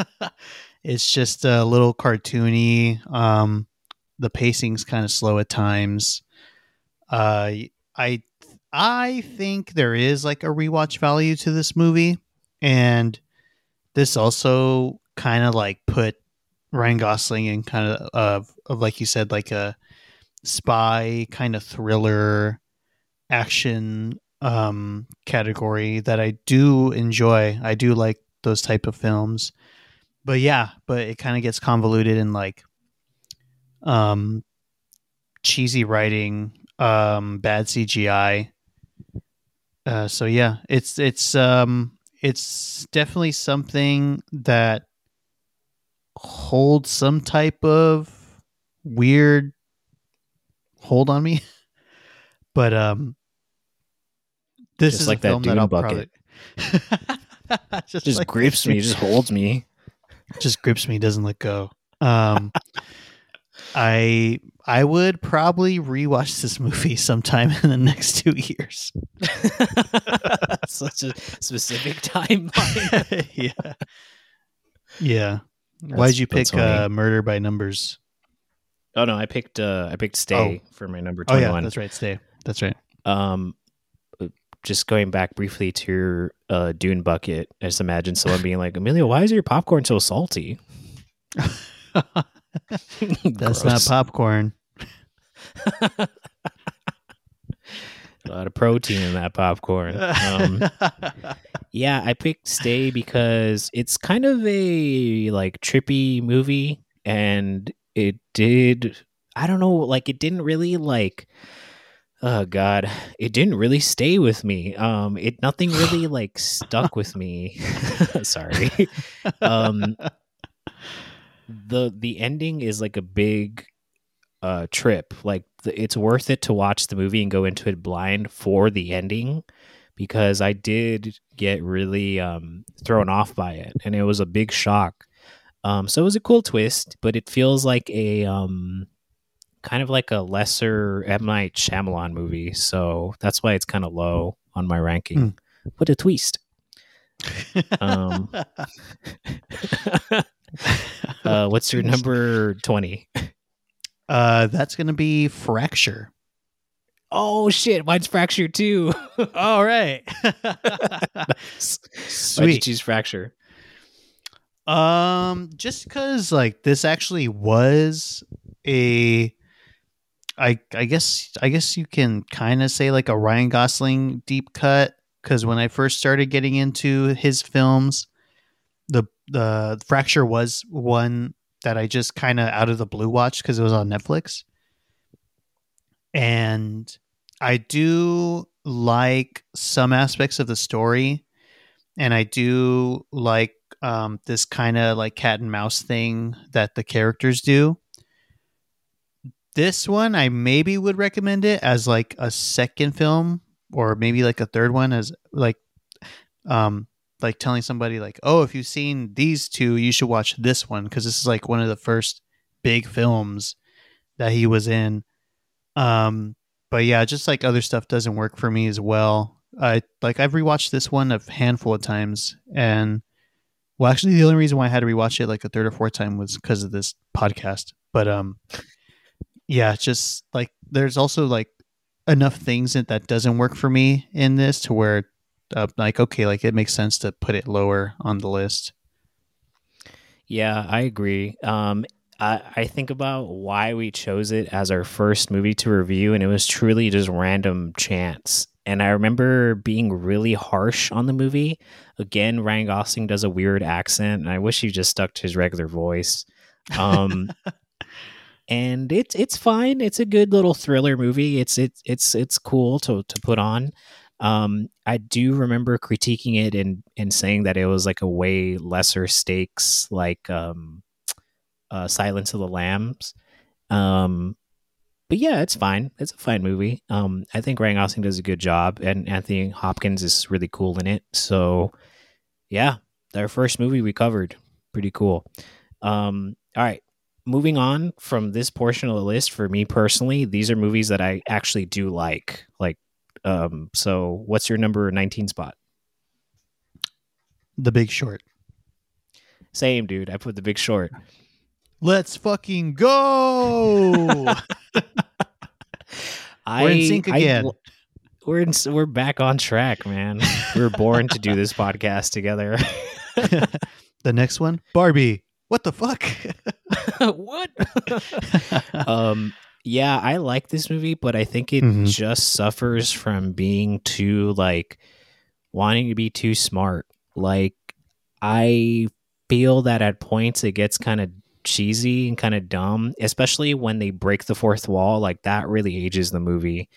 [LAUGHS] it's just a little cartoony. Um, the pacing's kind of slow at times. Uh, I I think there is like a rewatch value to this movie, and this also kind of like put Ryan Gosling in kind of of, of like you said like a spy kind of thriller action um, category that I do enjoy. I do like those type of films, but yeah, but it kind of gets convoluted and like um, cheesy writing, um, bad CGI. Uh, so yeah, it's it's um, it's definitely something that holds some type of weird hold on me. [LAUGHS] But um this Just is like that Dune I'll bucket. probably [LAUGHS] just, just like grips me, just holds me. [LAUGHS] just grips me, doesn't let go. Um I I would probably rewatch this movie [LAUGHS] sometime in the next two years. [LAUGHS] Such a specific timeline. [LAUGHS] yeah. Yeah. Why'd you pick uh, Murder by Numbers? Oh no, I picked uh I picked Stay for my number Oh twenty yeah, one. that's right. Stay. That's right. um uh, just going back briefly to your uh dune bucket i just imagine someone being like Emilio why is your popcorn so salty [LAUGHS] That's not popcorn. [LAUGHS] a lot of protein in that popcorn. Um [LAUGHS] yeah i picked stay because it's kind of a like trippy movie and it did i don't know like it didn't really like oh god it didn't really stay with me. Um it nothing really like stuck with me. Sorry. Um the the ending is like a big uh trip. Like the, it's worth it to watch the movie and go into it blind for the ending because i did get really um thrown off by it and it was a big shock. Um so it was a cool twist but it feels like a um kind of like a lesser M. Night Shyamalan movie. So that's why it's kind of low on my ranking. What a twist. [LAUGHS] Um [LAUGHS] [LAUGHS] uh what's your number 20 Uh, that's gonna be fracture. Oh shit, mine's fracture too. [LAUGHS] All right. [LAUGHS] Why'd you Sweet. choose fracture? Um, just because like this actually was a, I I guess I guess you can kind of say like a Ryan Gosling deep cut. Because when I first started getting into his films, the the fracture was one that I just kind of out of the blue watched because it was on Netflix, and I do like some aspects of the story, and I do like um, this kind of like cat and mouse thing that the characters do. This one, I maybe would recommend it as like a second film, or maybe like a third one, as like, um, like telling somebody like, oh, if you've seen these two, you should watch this one because this is like one of the first big films that he was in. Um, but yeah, just like other stuff doesn't work for me as well. I like I've rewatched this one a handful of times, and well, actually, the only reason why I had to rewatch it like a third or fourth time was because of this podcast. But um, yeah, just like there's also like enough things that that doesn't work for me in this to where uh, like okay, like it makes sense to put it lower on the list. Yeah, I agree. Um, I, I think about why we chose it as our first movie to review, and it was truly just random chance. And I remember being really harsh on the movie. Again, Ryan Gosling does a weird accent, and I wish he just stuck to his regular voice. Um, [LAUGHS] and it's it's fine. It's a good little thriller movie. It's it's it's it's cool to to put on. Um, I do remember critiquing it and and saying that it was like a way lesser stakes, like um, uh, Silence of the Lambs. Um, but yeah, it's fine. It's a fine movie. Um, I think Ryan Gosling does a good job, and Anthony Hopkins is really cool in it. So, yeah, our first movie we covered, pretty cool. Um, all right, moving on from this portion of the list. For me personally, these are movies that I actually do like. Like, um, so what's your number nineteen spot? The Big Short. Same, dude. I put The Big Short. Let's fucking go! I, [LAUGHS] We're in sync I- again. we're in, we're back on track, man. we were born to do this podcast together. [LAUGHS] the next one, Barbie. What the fuck? [LAUGHS] what? um, yeah, I like this movie, but I think it Mhm. just suffers from being too like wanting to be too smart. Like I feel that at points it gets kind of cheesy and kind of dumb, especially when they break the fourth wall. Like that really ages the movie.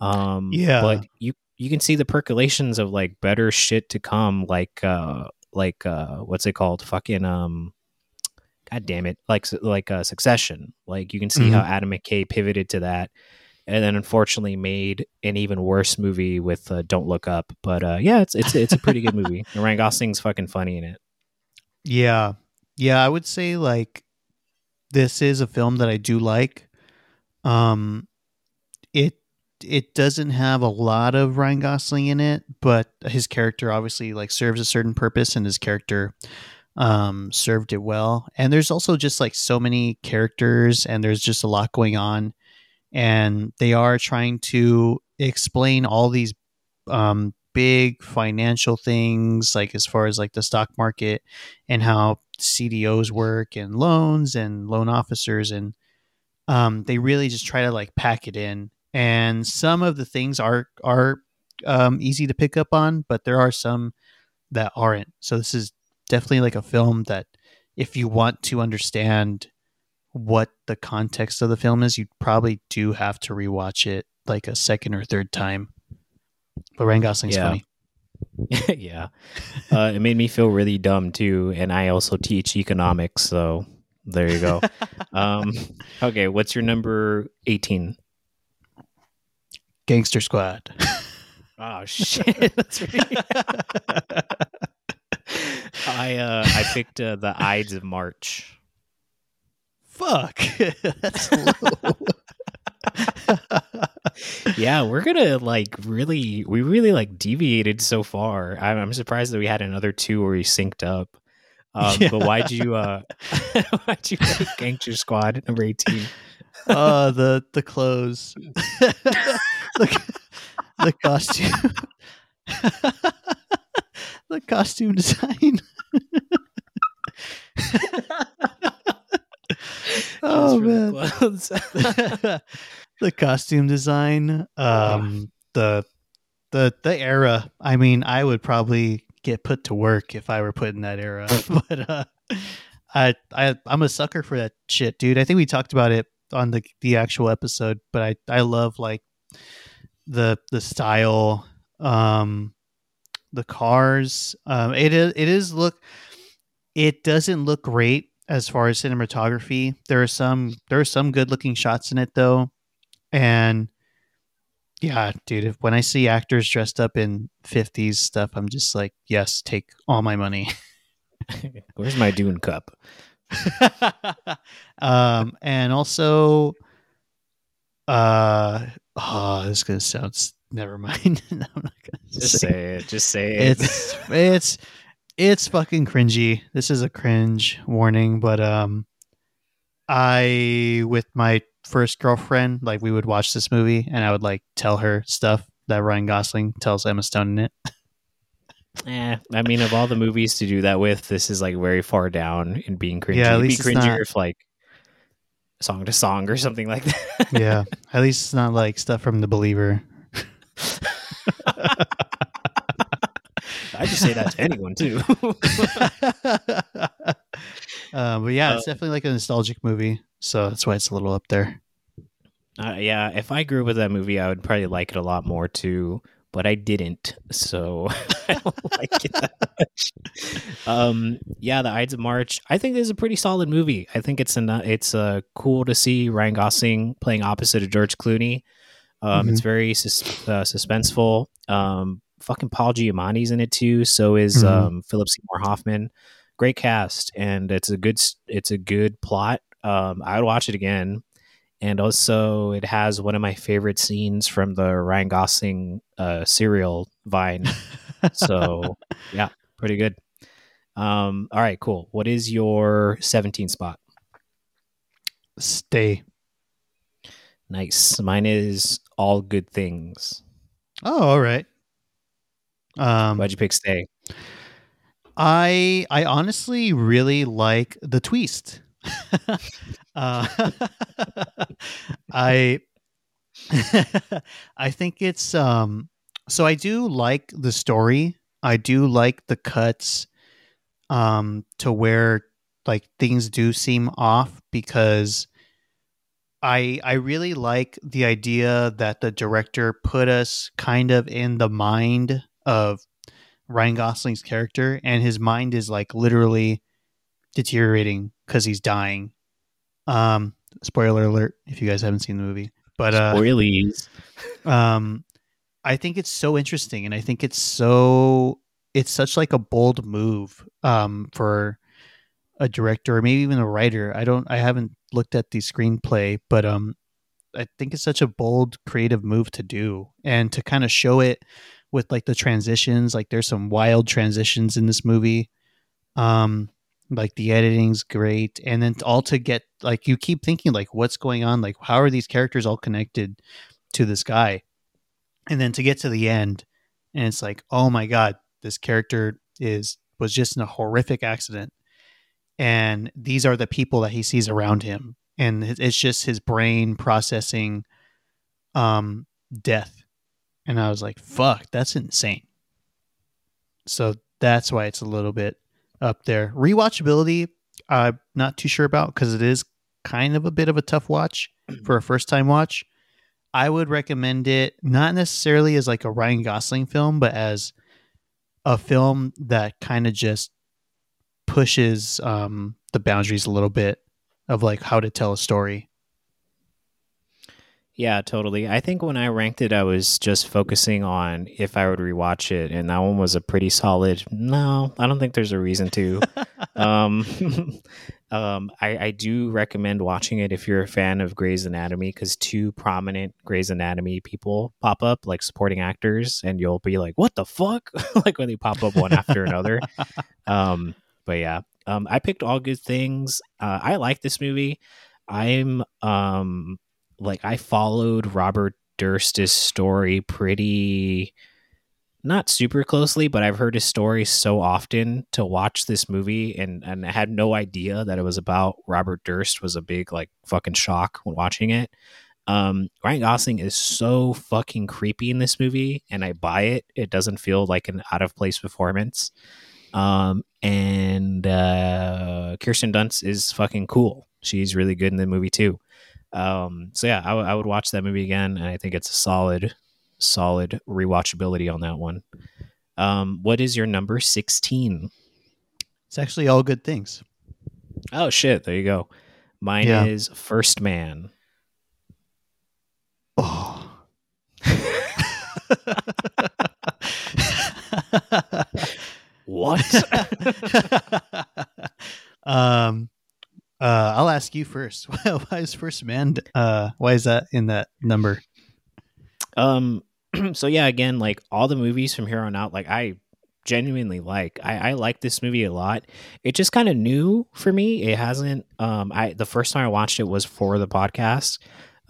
Um, Yeah. but you you can see the percolations of like better shit to come. Like uh, like uh, what's it called? Fucking um. God damn it! Like like uh, Succession, like you can see how Adam McKay pivoted to that, and then unfortunately made an even worse movie with uh, Don't Look Up. But uh, yeah, it's it's it's a pretty good movie. [LAUGHS] And Ryan Gosling's fucking funny in it. Yeah. Yeah, I would say like this is a film that I do like. Um it it doesn't have a lot of Ryan Gosling in it, but his character obviously like serves a certain purpose and his character um served it well. And there's also just like so many characters and there's just a lot going on. And they are trying to explain all these um big financial things like as far as like the stock market and how CDOs work and loans and loan officers. And um, they really just try to like pack it in. And some of the things are are um, easy to pick up on but there are some that aren't. So this is definitely like a film that if you want to understand what the context of the film is you probably do have to rewatch it like a second or third time but Ryan Gosling's Yeah. funny [LAUGHS] yeah, uh, it made me feel really dumb too, and I also teach economics, so there you go. [LAUGHS] um, okay, what's your number eighteen? Gangster Squad [LAUGHS] Oh shit! That's right. I uh, I picked uh, the Ides of March. Fuck. [LAUGHS] That's low. yeah, we're gonna like really, we really like deviated so far. I'm, I'm surprised that we had another two where we synced up. Um, Yeah. But why'd you, uh, [LAUGHS] why'd you pick Gangster Squad number eighteen? uh the the clothes. [LAUGHS] the, the costume. The costume design. [LAUGHS] [LAUGHS] oh man. the [LAUGHS] the costume design um the the the era i mean i would probably get put to work if i were put in that era but uh I, I i'm a sucker for that shit dude i think we talked about it on the the actual episode but i i love like the the style um the cars um it is it is look it doesn't look great as far as cinematography there are some there are some good looking shots in it though and yeah, dude, if when I see actors dressed up in 50s stuff, I'm just like, yes, take all my money. [LAUGHS] Where's my Dune cup? [LAUGHS] um, and also, uh, oh, this is gonna sound. Never mind. [LAUGHS] No, I'm not gonna Just say say it. Just say it. it's [LAUGHS] it's it's fucking cringy. This is a cringe warning, but um I with my first girlfriend, like we would watch this movie and I would like tell her stuff that Ryan Gosling tells Emma Stone in it. Eh, I mean, of all the movies to do that with, this is like very far down in being cringy. Yeah, at It'd least be it's cringier not- if like song to song or something like that. yeah. At least it's not like stuff from The Believer. I just say that to anyone too. [LAUGHS] uh, but yeah, it's definitely like a nostalgic movie, so that's why it's a little up there. Uh, yeah, if I grew up with that movie, I would probably like it a lot more too. But I didn't, so [LAUGHS] I don't like it that much. Um, yeah, the Ides of March. I think this is a pretty solid movie. I think it's an, it's uh, cool to see Ryan Gosling playing opposite of George Clooney. Um, It's very sus- uh, suspenseful. Um, fucking Paul Giamatti's in it too. So is Mhm. um, Philip Seymour Hoffman. Great cast, and it's a good it's a good plot. Um, I would watch it again and also it has one of my favorite scenes from the Ryan Gosling uh, cereal Vine. So [LAUGHS] yeah, pretty good. Um, all right, cool. What is your 17 spot? Stay. Nice. Mine is all good things. Oh, all right. Um, Why'd you pick stay? I I honestly really like the twist. [LAUGHS] uh, [LAUGHS] I [LAUGHS] I think it's um so I do like the story. I do like the cuts um to where like things do seem off because I I really like the idea that the director put us kind of in the mind of Ryan Gosling's character and his mind is like literally deteriorating cuz he's dying. Um spoiler alert if you guys haven't seen the movie. But uh Spoilies. [LAUGHS] um I think it's so interesting and I think it's so it's such like a bold move um for a director or maybe even a writer. I don't I haven't looked at the screenplay, but um I think it's such a bold creative move to do and to kind of show it with like the transitions, like there's some wild transitions in this movie. Um like the editing's great. And then all to get like you keep thinking like what's going on? Like how are these characters all connected to this guy? And then to get to the end and it's like oh my god this character is was just in a horrific accident and these are the people that he sees around him. And it's just his brain processing um death. And i was like fuck that's insane. So that's why it's a little bit up there. Rewatchability i'm not too sure about because it is kind of a bit of a tough watch [CLEARS THROAT] for a first time watch. I would recommend it not necessarily as like a ryan gosling film but as a film that kind of just pushes um, the boundaries a little bit of like how to tell a story. Yeah, totally. I think when I ranked it, I was just focusing on if I would rewatch it, and that one was a pretty solid. No, I don't think there's a reason to. [LAUGHS] um, [LAUGHS] um, I, I do recommend watching it if you're a fan of Grey's Anatomy, because two prominent Grey's Anatomy people pop up, like supporting actors, and you'll be like, "What the fuck?" [LAUGHS] like when they pop up one after another. Um, but yeah, um, I picked all good things. Uh, I like this movie. I'm um like I followed Robert Durst's story pretty not super closely, but I've heard his story so often to watch this movie and and I had no idea that it was about Robert Durst was a big like fucking shock when watching it. Um, Ryan Gosling is so fucking creepy in this movie, and I buy it. It doesn't feel like an out of place performance. Um, and uh, Kirsten Dunst is fucking cool. She's really good in the movie too. Um, so yeah, I, w- I would watch that movie again, and I think it's a solid, solid rewatchability on that one. Um, what is your number sixteen? It's actually all good things. Oh shit! There you go. Mine Yeah. is First Man. Oh. [LAUGHS] [LAUGHS] [LAUGHS] What? [LAUGHS] [LAUGHS] um, uh, I'll ask you first. [LAUGHS] why is First Man? Uh, why is that in that number? um. [CLEARS THROAT] So yeah, again, like all the movies from here on out, like I genuinely like. I, I like this movie a lot. It just kind of new for me. It hasn't. Um. I the first time I watched it was for the podcast.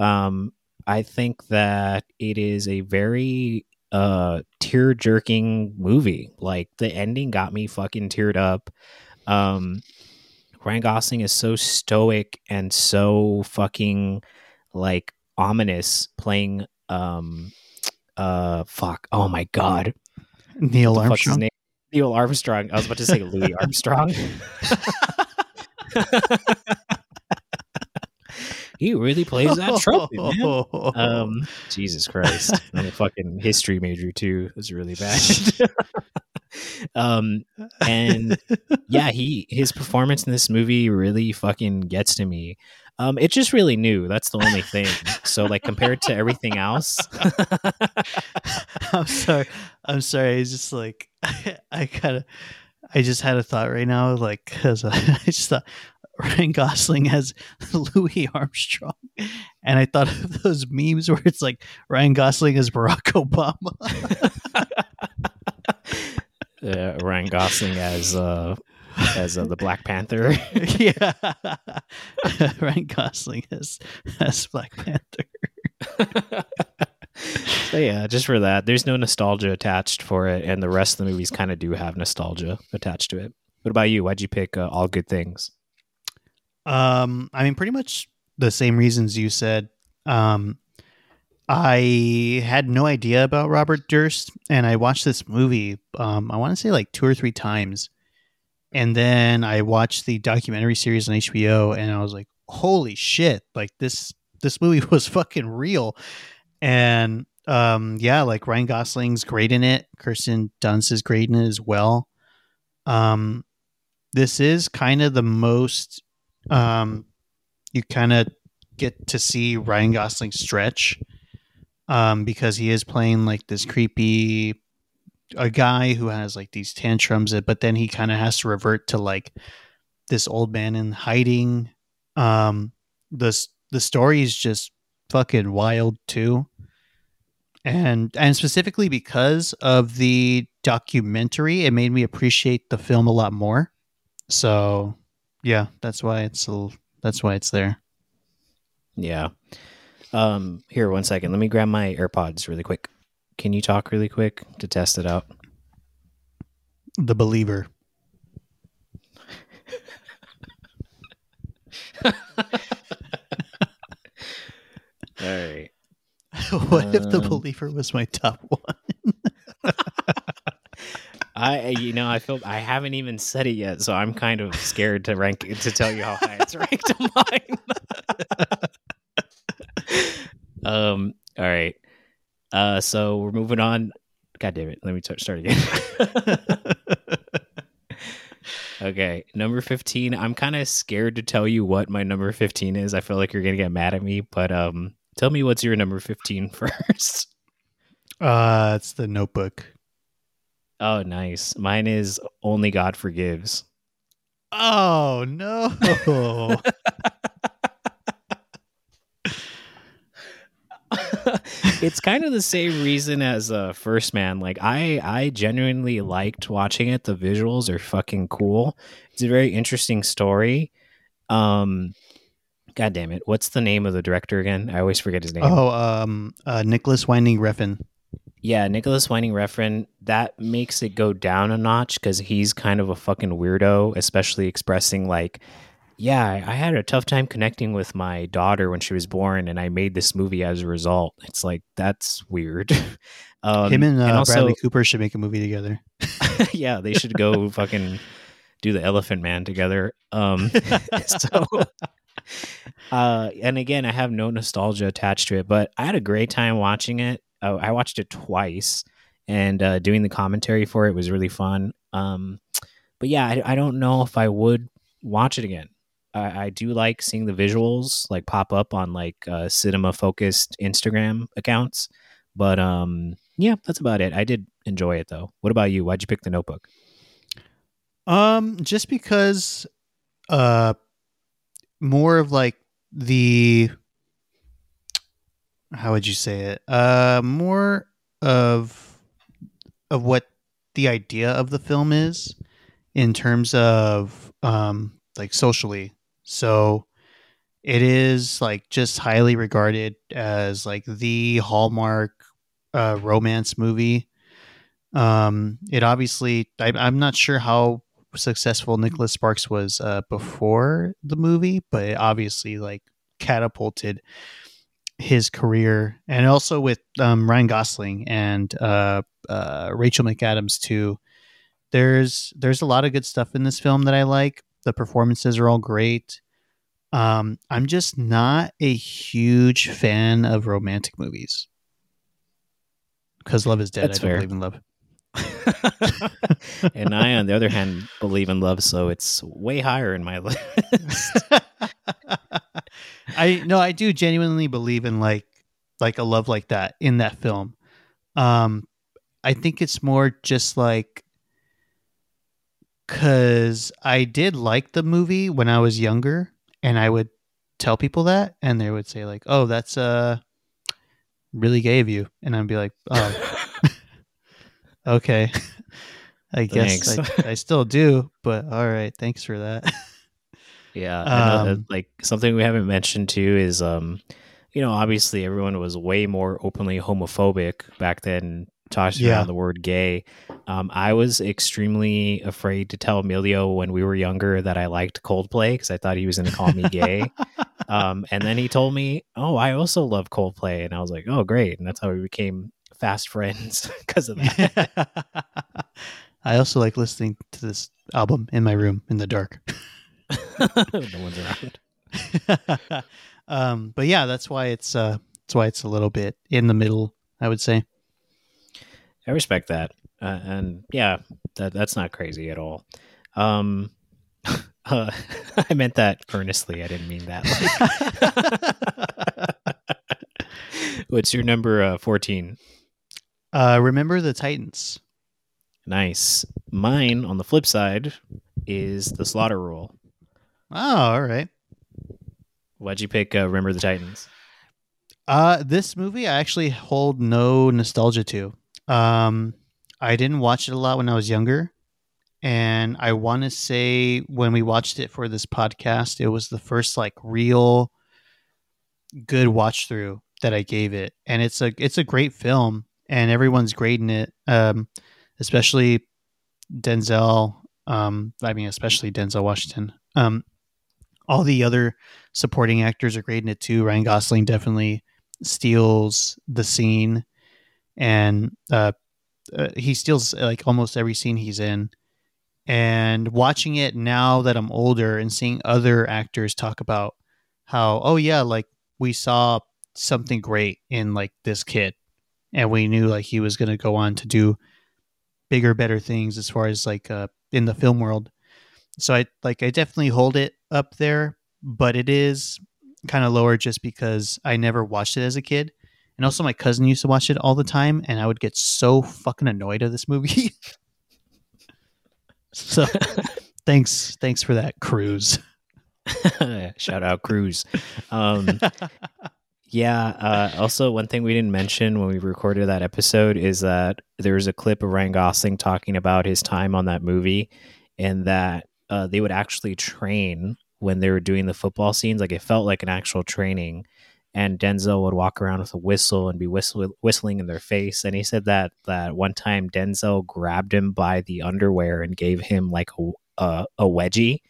Um. I think that it is a very uh tear jerking movie. Like the ending got me fucking teared up. Um Ryan Gosling is so stoic and so fucking like ominous playing um uh fuck oh my god Neil the fuck's his Armstrong. Neil Armstrong I was about to say Louis [LAUGHS] Armstrong [LAUGHS] he really plays that trumpet man [LAUGHS] um jesus christ i'm a fucking history major too it's really bad [LAUGHS] um and yeah he his performance in this movie really fucking gets to me um it's just really new that's the only thing so like compared to everything else I'm sorry. I'm sorry. It's just like [LAUGHS] I kind of. I just had a thought right now, like because I just thought Ryan Gosling as [LAUGHS] Louis Armstrong, and I thought of those memes where it's like Ryan Gosling as Barack [LAUGHS] Obama. uh, ryan gosling as uh as uh, the black panther. [LAUGHS] Yeah, Ryan Gosling as as Black Panther. so yeah just for that there's no nostalgia attached for it and the rest of the movies kind of do have nostalgia attached to it. What about you? Why'd you pick uh, all good things Um, I mean, pretty much the same reasons you said. Um, I had no idea about Robert Durst, and I watched this movie. Um, I want to say like two or three times, and then I watched the documentary series on HBO, and I was like, "Holy shit! Like this this movie [LAUGHS] was fucking real." And um, yeah, like Ryan Gosling's great in it. Kirsten Dunst is great in it as well. Um, this is kind of the most um, you kind of get to see Ryan Gosling stretch um, because he is playing like this creepy a guy who has like these tantrums, but then he kind of has to revert to like this old man in hiding. Um, the the story is just fucking wild too, and and specifically because of the documentary, it made me appreciate the film a lot more. So, yeah, that's why it's a, that's why it's there. Yeah. Um, here, one second. Let me grab my AirPods really quick. Can you talk really quick to test it out? The Believer. [LAUGHS] All right. [LAUGHS] what if the Um, Believer was my top one? I, you know, I feel I haven't even said it yet, so I'm kind of scared to rank to tell you how high it's [LAUGHS] ranked on mine. [LAUGHS] um. All right. Uh. So we're moving on. God damn it. Let me t- start again. [LAUGHS] okay. Number 15. I'm kind of scared to tell you what my number 15 is. I feel like you're going to get mad at me, but um tell me what's your number 15 first. uh, it's the Notebook. Oh, nice. Mine is Only God Forgives. Oh no! [LAUGHS] it's kind of the same reason as uh, First Man. Like I, I genuinely liked watching it. The visuals are fucking cool. It's a very interesting story. Um, God damn it, what's the name of the director again? I always forget his name. oh, um, uh, Nicolas Winding Refn. Yeah, Nicolas Winding Refn. That makes it go down a notch because he's kind of a fucking weirdo, especially expressing like, yeah, I had a tough time connecting with my daughter when she was born, and I made this movie as a result. It's like that's weird. [LAUGHS] um, Him and, uh, also- Bradley Cooper should make a movie together. [LAUGHS] [LAUGHS] yeah, they should go fucking do the Elephant Man together. Um, so, uh, and again, I have no nostalgia attached to it, but I had a great time watching it. Uh, I watched it twice, and uh, doing the commentary for it was really fun. Um, but yeah, I, I don't know if I would watch it again. I, I do like seeing the visuals like pop up on like uh, cinema focused Instagram accounts, but um, yeah, that's about it. I did enjoy it though. What about you? Why'd you pick the Notebook? Um, just because, uh, more of like the how would you say it? Uh, more of of what the idea of the film is in terms of um like socially. So it is like just highly regarded as like the hallmark uh, romance movie. Um, it obviously, I, I'm not sure how successful Nicholas Sparks was uh, before the movie, but it obviously like catapulted his career, and also with um, Ryan Gosling and uh, uh, Rachel McAdams too. There's there's a lot of good stuff in this film that I like. The performances are all great. Um, I'm just not a huge fan of romantic movies because love is dead. That's I don't fair. believe in love. [LAUGHS] and I, on the other hand, believe in love, so it's way higher in my [LAUGHS] list. [LAUGHS] I no, I do genuinely believe in like like a love like that in that film. Um, I think it's more just like because I did like the movie when I was younger, and I would tell people that, and they would say like, "Oh, that's uh really gay of you," and I'd be like, "Oh, [LAUGHS] okay." [LAUGHS] I guess I, I still do, but all right, thanks for that. [LAUGHS] Yeah, and, Um, like something we haven't mentioned too is, um, you know, obviously everyone was way more openly homophobic back then tossing Yeah. around the word gay. Um, I was extremely afraid to tell Emilio when we were younger that I liked Coldplay because I thought he was going to call me gay. [LAUGHS] um, and then he told me, "Oh, I also love Coldplay," and I was like, "Oh, great!" And that's how we became fast friends [LAUGHS] because of that. [LAUGHS] I also like listening to this album in my room in the dark. [LAUGHS] no one's around. [LAUGHS] um, but yeah, that's why it's uh, that's why it's a little bit in the middle. I would say. I respect that, uh, and yeah, that that's not crazy at all. Um, [LAUGHS] uh, I meant that earnestly. I didn't mean that. Like, what's your number uh, fourteen? uh, remember the Titans. Nice. Mine on the flip side is the Slaughter Rule. Oh, all right. Why'd you pick? Uh, Remember the Titans? Uh, this movie I actually hold no nostalgia to. Um, I didn't watch it a lot when I was younger, and I want to say when we watched it for this podcast, it was the first like real good watch through that I gave it, and it's a it's a great film, and everyone's great in it, um, especially Denzel. Um, I mean, especially Denzel Washington. Um, all the other supporting actors are great in it too. Ryan Gosling definitely steals the scene, and uh, uh, he steals like almost every scene he's in. And watching it now that I'm older and seeing other actors talk about how, oh yeah, like we saw something great in like this kid, and we knew like he was going to go on to do bigger, better things as far as like uh, in the film world. So I like I definitely hold it up there, but it is kind of lower just because I never watched it as a kid. And also my cousin used to watch it all the time and I would get so fucking annoyed of this movie. [LAUGHS] so thanks thanks for that Cruz. [LAUGHS] Shout out Cruz. Um, yeah. Uh, also, one thing we didn't mention when we recorded that episode is that there was a clip of Ryan Gosling talking about his time on that movie, and that uh, they would actually train when they were doing the football scenes. Like it felt like an actual training. And Denzel would walk around with a whistle and be whistle- whistling in their face. And he said that that one time Denzel grabbed him by the underwear and gave him like a a, a wedgie.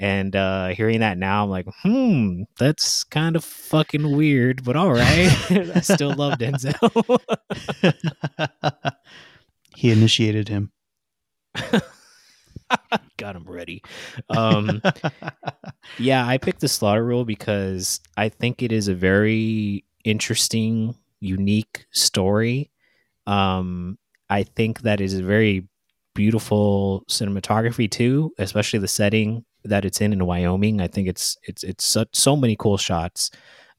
And uh, hearing that now, I'm like, hmm, that's kind of fucking weird, but all right. [LAUGHS] I still love Denzel. [LAUGHS] he initiated him. [LAUGHS] [LAUGHS] Got him ready. Um, yeah, I picked the slaughter rule because I think it is a very interesting, unique story. Um, I think that is a very beautiful cinematography too, especially the setting that it's in in Wyoming. I think it's it's it's so, so many cool shots.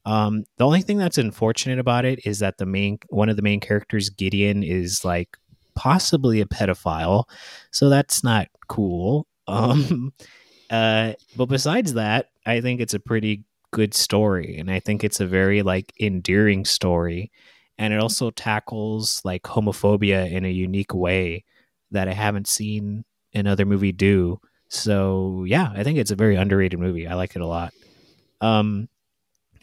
Um, the only thing that's unfortunate about it is that the main one of the main characters, Gideon, is like possibly a pedophile, so that's not cool. Um, [LAUGHS] uh, but besides that, I think it's a pretty good story, and I think it's a very like endearing story, and it also tackles like homophobia in a unique way that I haven't seen another movie do. So yeah, I think it's a very underrated movie. I like it a lot. Um,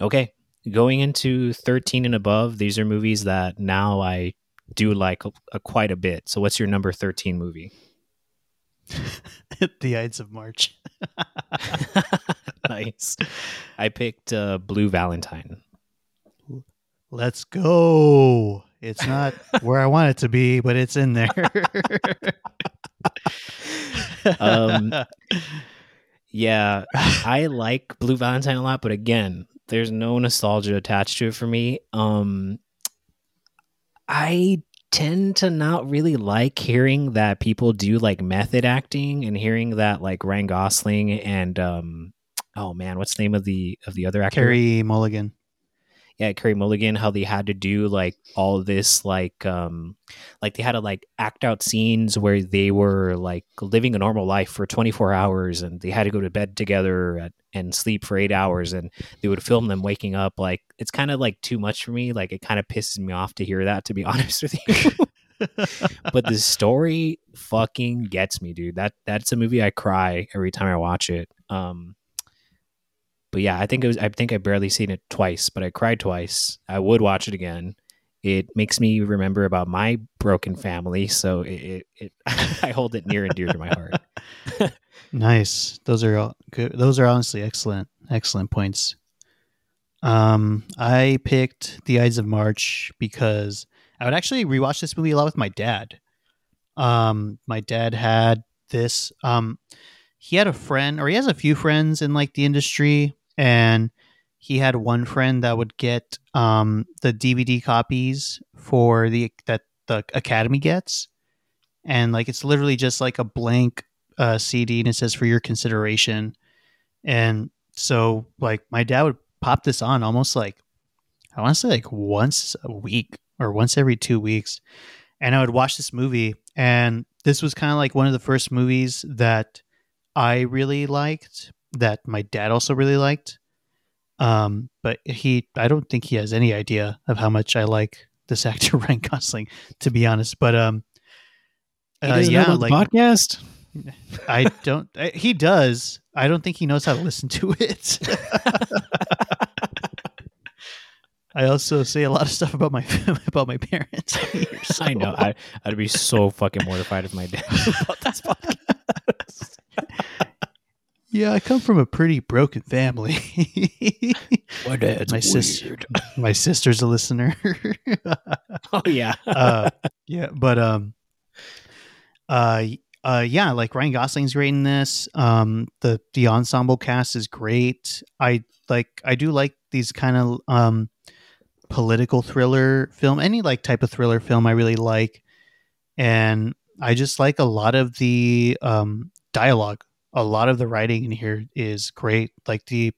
okay, going into thirteen and above, these are movies that now I do like a, a, quite a bit. So what's your number thirteen movie? [LAUGHS] the Ides of March. [LAUGHS] nice. I picked uh, Blue Valentine. Let's go. It's not where I want it to be, but it's in there. [LAUGHS] um, yeah, I like Blue Valentine a lot, but again, there's no nostalgia attached to it for me. Um, I tend to not really like hearing that people do like method acting and hearing that like Ryan Gosling and um, oh man, what's the name of the of the other actor? Carey Mulligan yeah, Carey Mulligan, how they had to do like all this, like, um, like they had to like act out scenes where they were like living a normal life for 24 hours and they had to go to bed together at, and sleep for eight hours and they would film them waking up. Like, it's kind of like too much for me. Like, it kind of pisses me off to hear that, to be [LAUGHS] honest with you. [LAUGHS] but the story fucking gets me, dude. That that's a movie I cry every time I watch it. Um, but yeah, I think it was. I think I barely seen it twice, but I cried twice. I would watch it again. it makes me remember about my broken family. So it, it, it [LAUGHS] I hold it near and dear to my heart. Nice. Those are all good. Those are honestly excellent, excellent points. Um, I picked The Ides of March because I would actually rewatch this movie a lot with my dad. Um, my dad had this. Um, he had a friend, or he has a few friends in like the industry, and he had one friend that would get um the DVD copies for the that the Academy gets, and like it's literally just like a blank uh, CD, and it says for your consideration, and so like my dad would pop this on almost like I want to say like once a week or once every two weeks, and I would watch this movie. And this was kind of like one of the first movies that I really liked, that my dad also really liked. Um, but he, I don't think he has any idea of how much I like this [LAUGHS] actor Ryan Gosling, to be honest. But um, uh, yeah, like podcast. I don't. I, he does. I don't think he knows how to listen to it. [LAUGHS] I also say a lot of stuff about my [LAUGHS] about my parents. [LAUGHS] So. I know. I, would be so fucking mortified if my dad about this podcast. yeah, I come from a pretty broken family. my dad's my sister. My sister's a listener. oh yeah, uh, yeah. But um, uh, uh, yeah, like Ryan Gosling's great in this. Um, the the ensemble cast is great. I like. I do like these kind of um political thriller film, any like type of thriller film I really like. And I just like a lot of the um, dialogue. A lot of the writing in here is great. Like the,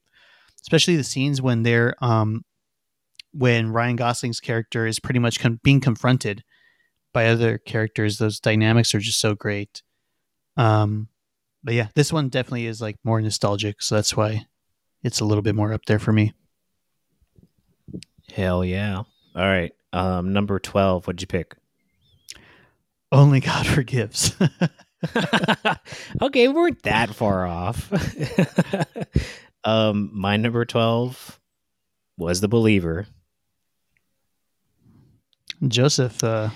especially the scenes when they're, um, when Ryan Gosling's character is pretty much being confronted by other characters. Those dynamics are just so great. Um, but yeah, this one definitely is like more nostalgic, so that's why it's a little bit more up there for me. Hell yeah. All right. Um, number 12, what'd you pick? Only God [LAUGHS] forgives. [LAUGHS] okay, we weren't that far off. [LAUGHS] um, my number 12 was The Believer. Joseph, uh...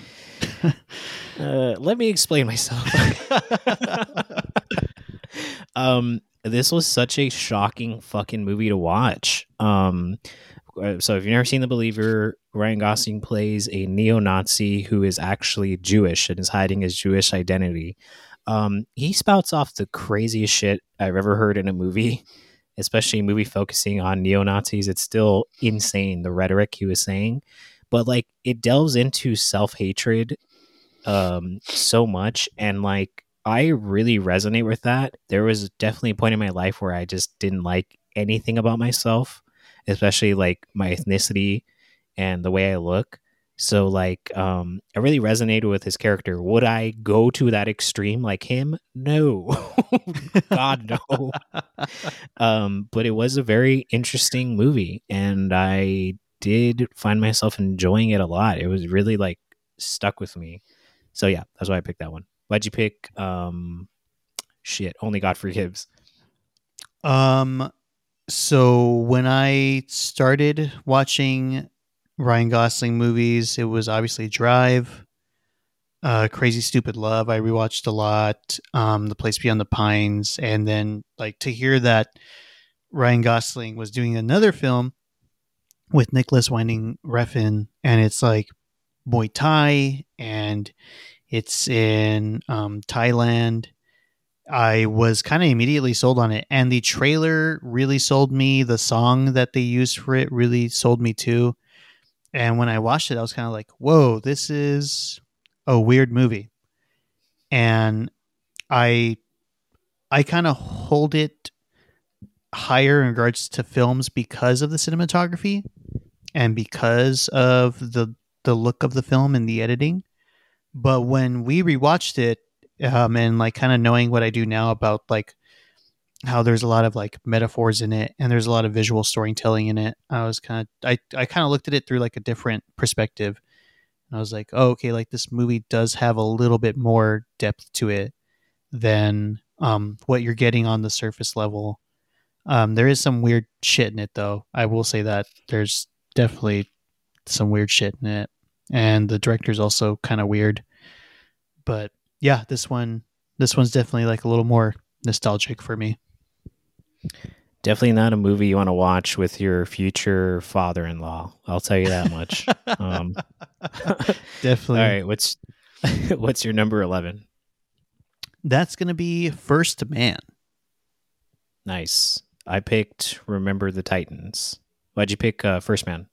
uh, let me explain myself. [LAUGHS] um, this was such a shocking fucking movie to watch. Um, uh, so if you've never seen The Believer, Ryan Gosling plays a neo-Nazi who is actually Jewish and is hiding his Jewish identity. Um, he spouts off the craziest shit I've ever heard in a movie, especially a movie focusing on neo Nazis. It's still insane the rhetoric he was saying, but like it delves into self hatred um, so much, and like I really resonate with that. There was definitely a point in my life where I just didn't like anything about myself especially like my ethnicity and the way I look. So like um I really resonated with his character. Would I go to that extreme like him? No. [LAUGHS] God no. um but it was a very interesting movie and I did find myself enjoying it a lot. It was really like stuck with me. So yeah, that's why I picked that one. Why'd you pick um shit, Only God Forgives? Um so when I started watching Ryan Gosling movies, it was obviously Drive, uh, Crazy Stupid Love. I rewatched a lot. Um, the Place Beyond the Pines, and then like to hear that Ryan Gosling was doing another film with Nicolas Winding Refn, and it's like Muay Thai, and it's in um, Thailand, I was kind of immediately sold on it. And the trailer really sold me. The song that they used for it really sold me too. And when I watched it, I was kind of like, whoa, this is a weird movie. And I I kind of hold it higher in regards to films because of the cinematography and because of the the look of the film and the editing. But when we rewatched it, um, and like kind of knowing what I do now about like how there's a lot of like metaphors in it and there's a lot of visual storytelling in it. I was kind of I I kind of looked at it through like a different perspective. And I was like, oh, okay, like this movie does have a little bit more depth to it than um, what you're getting on the surface level. Um, there is some weird shit in it, though. I will say that there's definitely some weird shit in it, and the director's also kind of weird. But yeah, this one this one's definitely like a little more nostalgic for me. Definitely not a movie you want to watch with your future father-in-law. I'll tell you that much. [LAUGHS] um, [LAUGHS] [LAUGHS] definitely. All right, what's what's your number eleven? That's gonna be First Man. Nice. I picked Remember the Titans. Why'd you pick uh, First Man?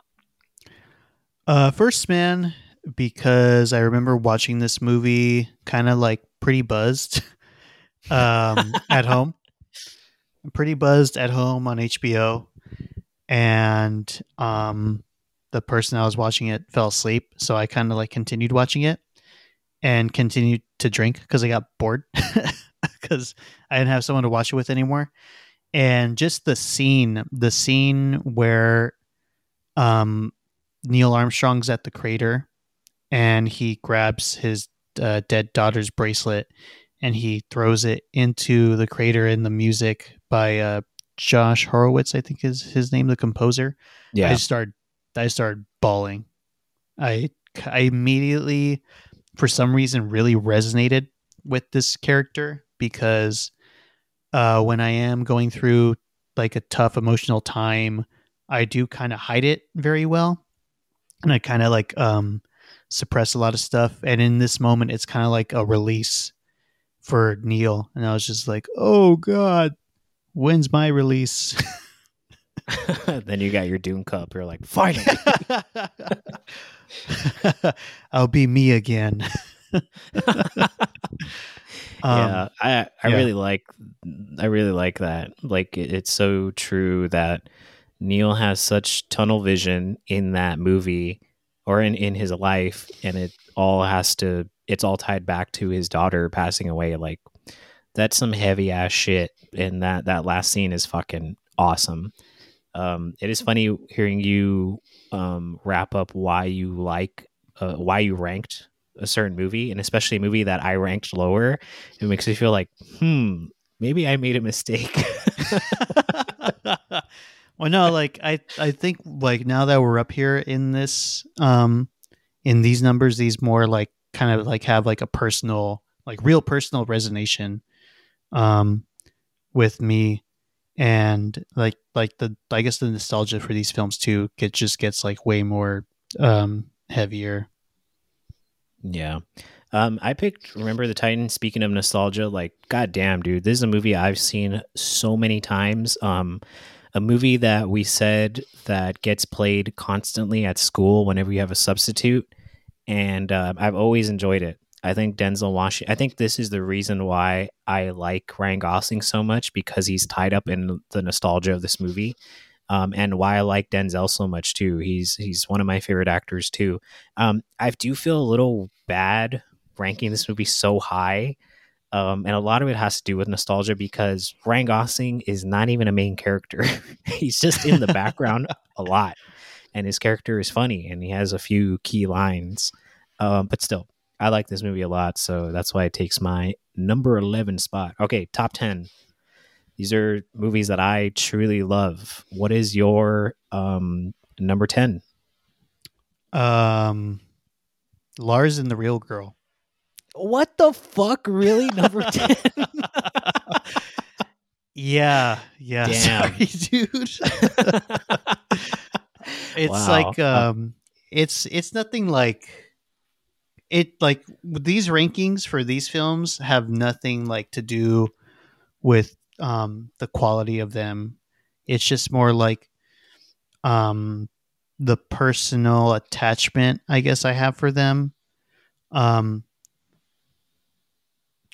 Uh, First Man because I remember watching this movie kind of like pretty buzzed [LAUGHS] um, at home. Pretty buzzed at home on HBO, and um, the person I was watching it fell asleep, so I kind of like continued watching it and continued to drink because I got bored [LAUGHS] because I didn't have someone to watch it with anymore. And just the scene, the scene where um, Neil Armstrong's at the crater and he grabs his uh, dead daughter's bracelet and he throws it into the crater in the music by uh, Josh Horowitz, I think is his name, the composer. Yeah. I started, I started bawling. I, I immediately, for some reason, really resonated with this character because uh, when I am going through like a tough emotional time, I do kind of hide it very well, and I kind of like um, suppress a lot of stuff. And in this moment, it's kind of like a release for Neil, and I was just like, "Oh God, when's my release?" [LAUGHS] then you got your Doom Cup. You're like, finally. [LAUGHS] I'll be me again. [LAUGHS] yeah, Um, I I yeah. really like I really like that. Like it, it's so true that Neil has such tunnel vision in that movie or in in his life, and it all has to. It's all tied back to his daughter passing away. Like that's some heavy ass shit, and that that last scene is fucking awesome. Um, it is funny hearing you um, wrap up why you like uh, why you ranked a certain movie, and especially a movie that I ranked lower. It makes me feel like, hmm, maybe I made a mistake. [LAUGHS] [LAUGHS] well, no, like I, I think like now that we're up here in this, um, in these numbers, these more like kind of like have like a personal, like real personal resonation, um, with me, and like like the I guess the nostalgia for these films too get just gets like way more um heavier. yeah. Um, I picked Remember the Titan. Speaking of nostalgia, like, goddamn, dude, this is a movie I've seen so many times. Um, a movie that we said that gets played constantly at school whenever you have a substitute, and uh, I've always enjoyed it. I think Denzel Washington. I think this is the reason why I like Ryan Gosling so much because he's tied up in the nostalgia of this movie, um, and why I like Denzel so much too. He's he's one of my favorite actors too. Um, I do feel a little bad ranking this movie so high. Um, and a lot of it has to do with nostalgia because Ryan Gosling is not even a main character. [LAUGHS] He's just in the background [LAUGHS] a lot. And his character is funny and he has a few key lines. Um, but still, I like this movie a lot. So that's why it takes my number 11 spot. Okay, top 10. These are movies that I truly love. What is your um, number 10? Um, Lars and the Real Girl. What the fuck? Really? Number [LAUGHS] 10? Yeah, yeah. [LAUGHS] Damn. Sorry, dude. [LAUGHS] it's Wow. like um it's it's nothing like it like these rankings for these films have nothing like to do with um the quality of them. It's just more like um the personal attachment I guess I have for them. Um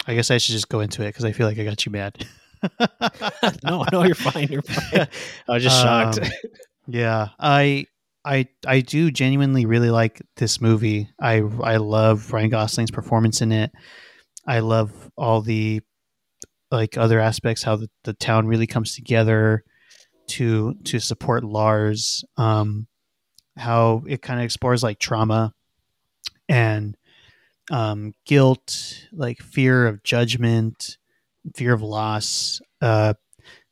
I guess I should just go into it because I feel like I got you mad. [LAUGHS] no, no, you're fine. You're fine. [LAUGHS] I was just shocked. Um, Yeah, I I I do genuinely really like this movie. I I love Ryan Gosling's performance in it. I love all the like other aspects how the, the town really comes together to to support Lars. Um how it kind of explores like trauma and um guilt, like fear of judgment, fear of loss. Uh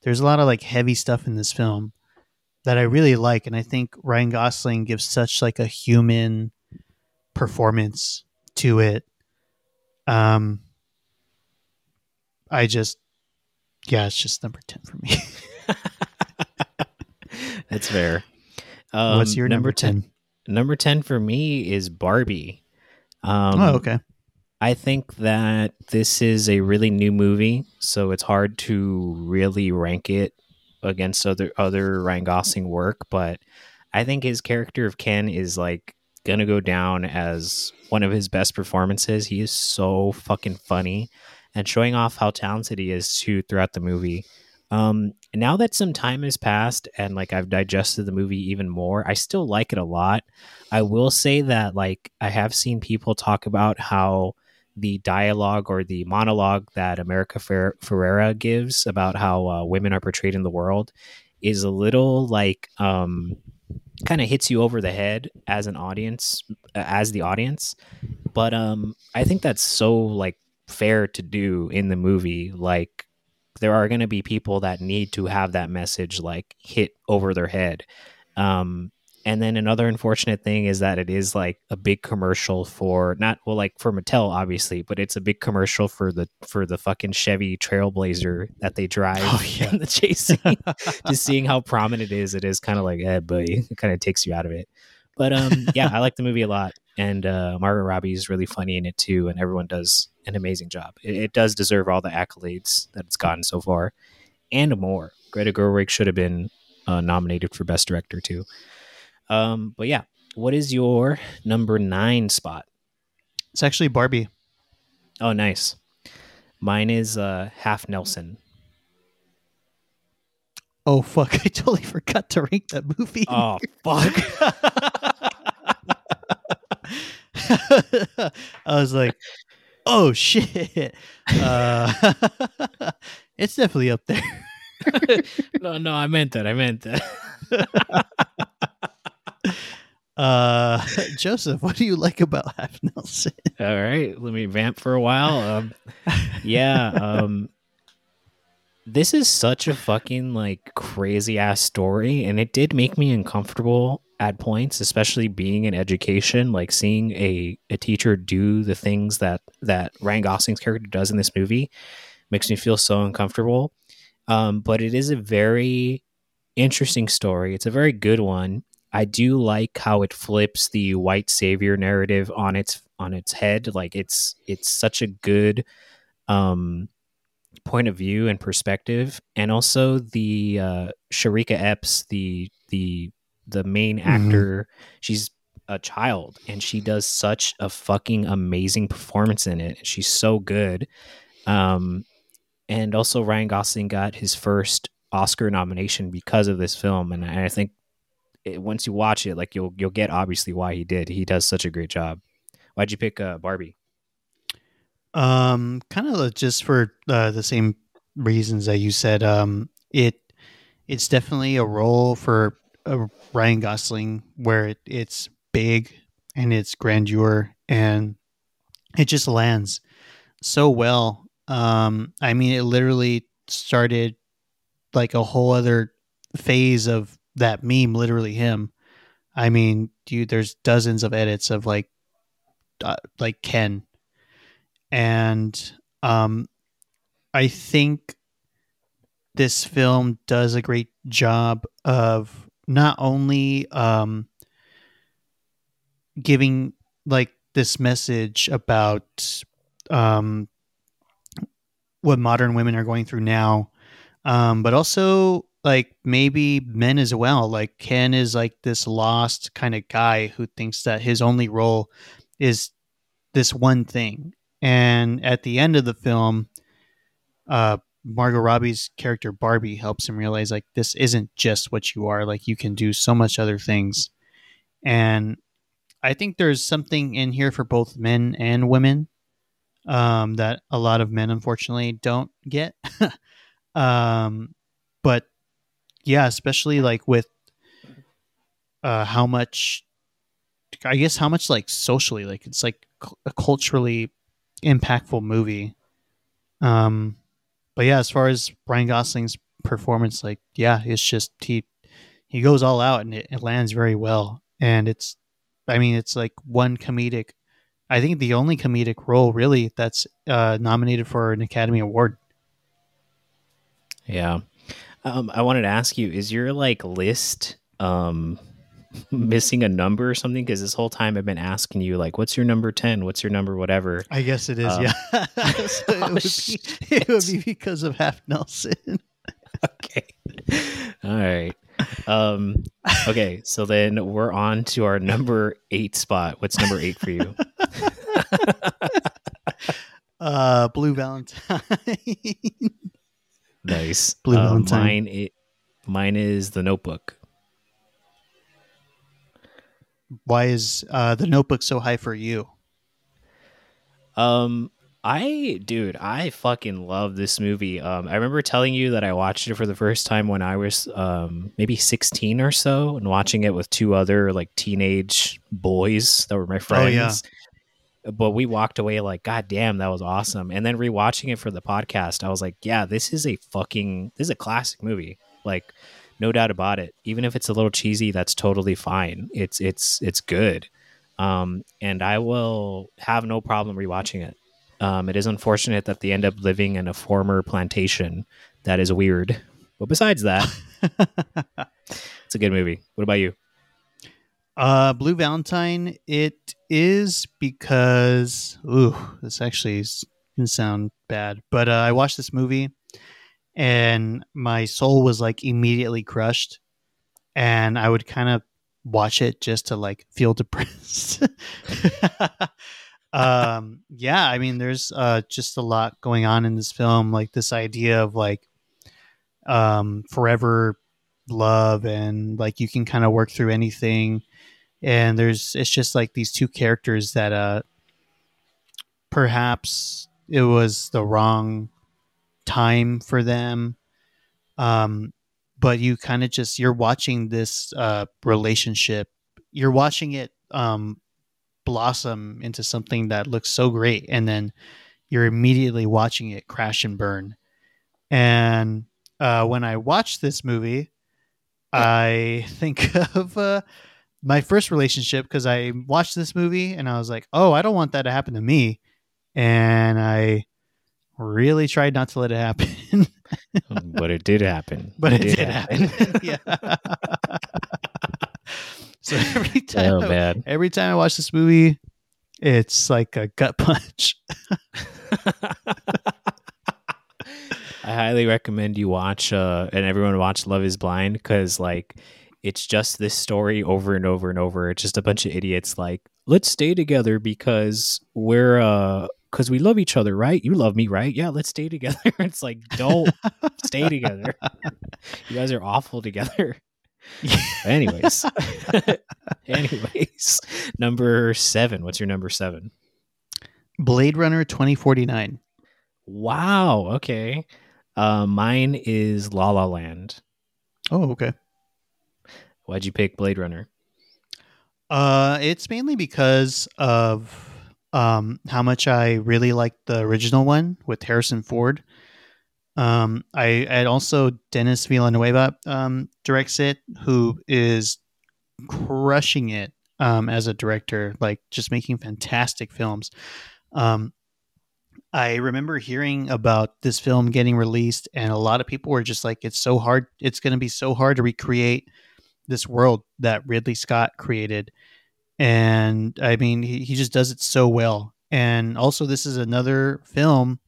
there's a lot of like heavy stuff in this film that I really like, and I think Ryan Gosling gives such like a human performance to it. Um, I just, yeah, it's just number ten for me. [LAUGHS] That's fair. Um, What's your number 10? Number 10 for me is Barbie. Um, oh, okay. I think that this is a really new movie, so it's hard to really rank it against other other Ryan Gosling work, but I think his character of Ken is like gonna go down as one of his best performances. He is so fucking funny and showing off how talented he is too throughout the movie. Um, now that some time has passed and like I've digested the movie even more, I still like it a lot. I will say that like I have seen people talk about how the dialogue or the monologue that America Fer- Ferrera gives about how uh, women are portrayed in the world is a little like um, kind of hits you over the head as an audience, as the audience. But um, I think that's so like fair to do in the movie. Like there are going to be people that need to have that message like hit over their head. Um, and then another unfortunate thing is that it is like a big commercial for not well like for Mattel obviously, but it's a big commercial for the for the fucking Chevy Trailblazer that they drive Oh, yeah. in the chase. [LAUGHS] Just seeing how prominent it is, it is kind of like, eh, buddy, it kind of takes you out of it. But um, [LAUGHS] yeah, I like the movie a lot, and uh, Margaret Robbie is really funny in it too, and everyone does an amazing job. It, it does deserve all the accolades that it's gotten so far, and more. Greta Gerwig should have been uh, nominated for Best Director too. Um, but yeah, what is your number nine spot? It's actually Barbie. Oh, nice. Mine is uh, Half Nelson. Oh fuck! [LAUGHS] I totally forgot to rank that movie. Oh fuck! [LAUGHS] [LAUGHS] I was like, "Oh shit!" Uh, [LAUGHS] it's definitely up there. [LAUGHS] no, no, I meant that. I meant that. Uh, Joseph, what do you like about Half Nelson? All right, let me vamp for a while. Um, yeah, um, this is such a fucking like crazy ass story, and it did make me uncomfortable at points, especially being in education. Like seeing a a teacher do the things that that Ryan Gosling's character does in this movie makes me feel so uncomfortable. Um, but it is a very interesting story. It's a very good one. I do like how it flips the white savior narrative on its on its head. Like it's it's such a good um, point of view and perspective, and also the uh, Shareeka Epps, the the the main actor, she's a child and she does such a fucking amazing performance in it. She's so good. Um, and also Ryan Gosling got his first Oscar nomination because of this film, and I think it, once you watch it, like you'll you'll get obviously why he did. He does such a great job. Why'd you pick uh, Barbie? Um, kind of just for uh, the same reasons that you said. Um, it it's definitely a role for uh, Ryan Gosling where it, it's big and it's grandeur and it just lands so well. Um, I mean, it literally started like a whole other phase of that meme. Literally, him. I mean, dude, there's dozens of edits of like, uh, like Ken, and um, I think this film does a great job of not only um, giving like this message about um, what modern women are going through now, um, but also like maybe men as well. Like Ken is like this lost kind of guy who thinks that his only role is this one thing. And at the end of the film, uh, Margot Robbie's character Barbie helps him realize like this isn't just what you are. Like you can do so much other things. And I think there's something in here for both men and women um, that a lot of men unfortunately don't get. [LAUGHS] um, but yeah, especially like with uh, how much, I guess, how much like socially, like it's like a culturally impactful movie. Um, but yeah, as far as Ryan Gosling's performance, like yeah, it's just he he goes all out and it, it lands very well, and it's I mean, it's like one comedic. I think the only comedic role really that's uh, nominated for an Academy Award. Yeah. Um, I wanted to ask you: Is your like list um, missing a number or something? Because this whole time I've been asking you, like, what's your number ten? What's your number whatever? I guess it is. Um, yeah, [LAUGHS] So [LAUGHS] it, oh, would be, it would be because of Half Nelson. [LAUGHS] okay. All right. Um, okay. So then we're on to our number eight spot. What's number eight for you? Uh, Blue Valentine. Nice. Blue Uh, Valentine. Mine, it, mine is the Notebook. Why is uh, the Notebook so high for you? Um, I, dude, I fucking love this movie. Um, I remember telling you that I watched it for the first time when I was um maybe sixteen or so, and watching it with two other like teenage boys that were my friends. Oh, yeah. But we walked away like, God damn, that was awesome. And then rewatching it for the podcast, I was like, Yeah, this is a fucking this is a classic movie. Like, no doubt about it. Even if it's a little cheesy, that's totally fine. It's it's it's good. Um, and I will have no problem rewatching it. Um, it is unfortunate that they end up living in a former plantation. That is weird. But besides that, [LAUGHS] it's a good movie. What about you? Uh, Blue Valentine. It is because ooh, this actually is gonna sound bad, but uh, I watched this movie, and my soul was like immediately crushed, and I would kind of watch it just to like feel [LAUGHS] depressed. [LAUGHS] um, yeah, I mean, there's uh just a lot going on in this film, like this idea of like um forever love and like you can kind of work through anything and there's it's just like these two characters that uh perhaps it was the wrong time for them. Um but you kind of just you're watching this uh relationship. You're watching it um blossom into something that looks so great and then you're immediately watching it crash and burn. And uh when i watch this movie i think [LAUGHS] of uh my first relationship because I watched this movie and I was like, oh, I don't want that to happen to me. And I really tried not to let it happen. [LAUGHS] but it did happen. [LAUGHS] but it, did, happen. [LAUGHS] yeah. so every time, Oh I, man. every time I watch this movie, it's like a gut punch. I highly recommend you watch uh and everyone watch Love is Blind because like it's just this story over and over and over. It's just a bunch of idiots like, let's stay together because we're uh because we love each other, right? You love me, right? Yeah, let's stay together. [LAUGHS] it's like, don't stay together. [LAUGHS] You guys are awful together. [LAUGHS] Anyways. Anyways. Number seven. What's your number seven? Blade Runner 2049. Wow. Okay. Uh, mine is La La Land. Oh, okay. Why'd you pick Blade Runner? Uh, it's mainly because of um, how much I really liked the original one with Harrison Ford. Um, I and also Dennis Villanueva um, directs it, who is crushing it um, as a director, like just making fantastic films. Um, I remember hearing about this film getting released, and a lot of people were just like, "It's so hard. It's going to be so hard to recreate this world that Ridley Scott created." And I mean, he, he just does it so well. And also, this is another film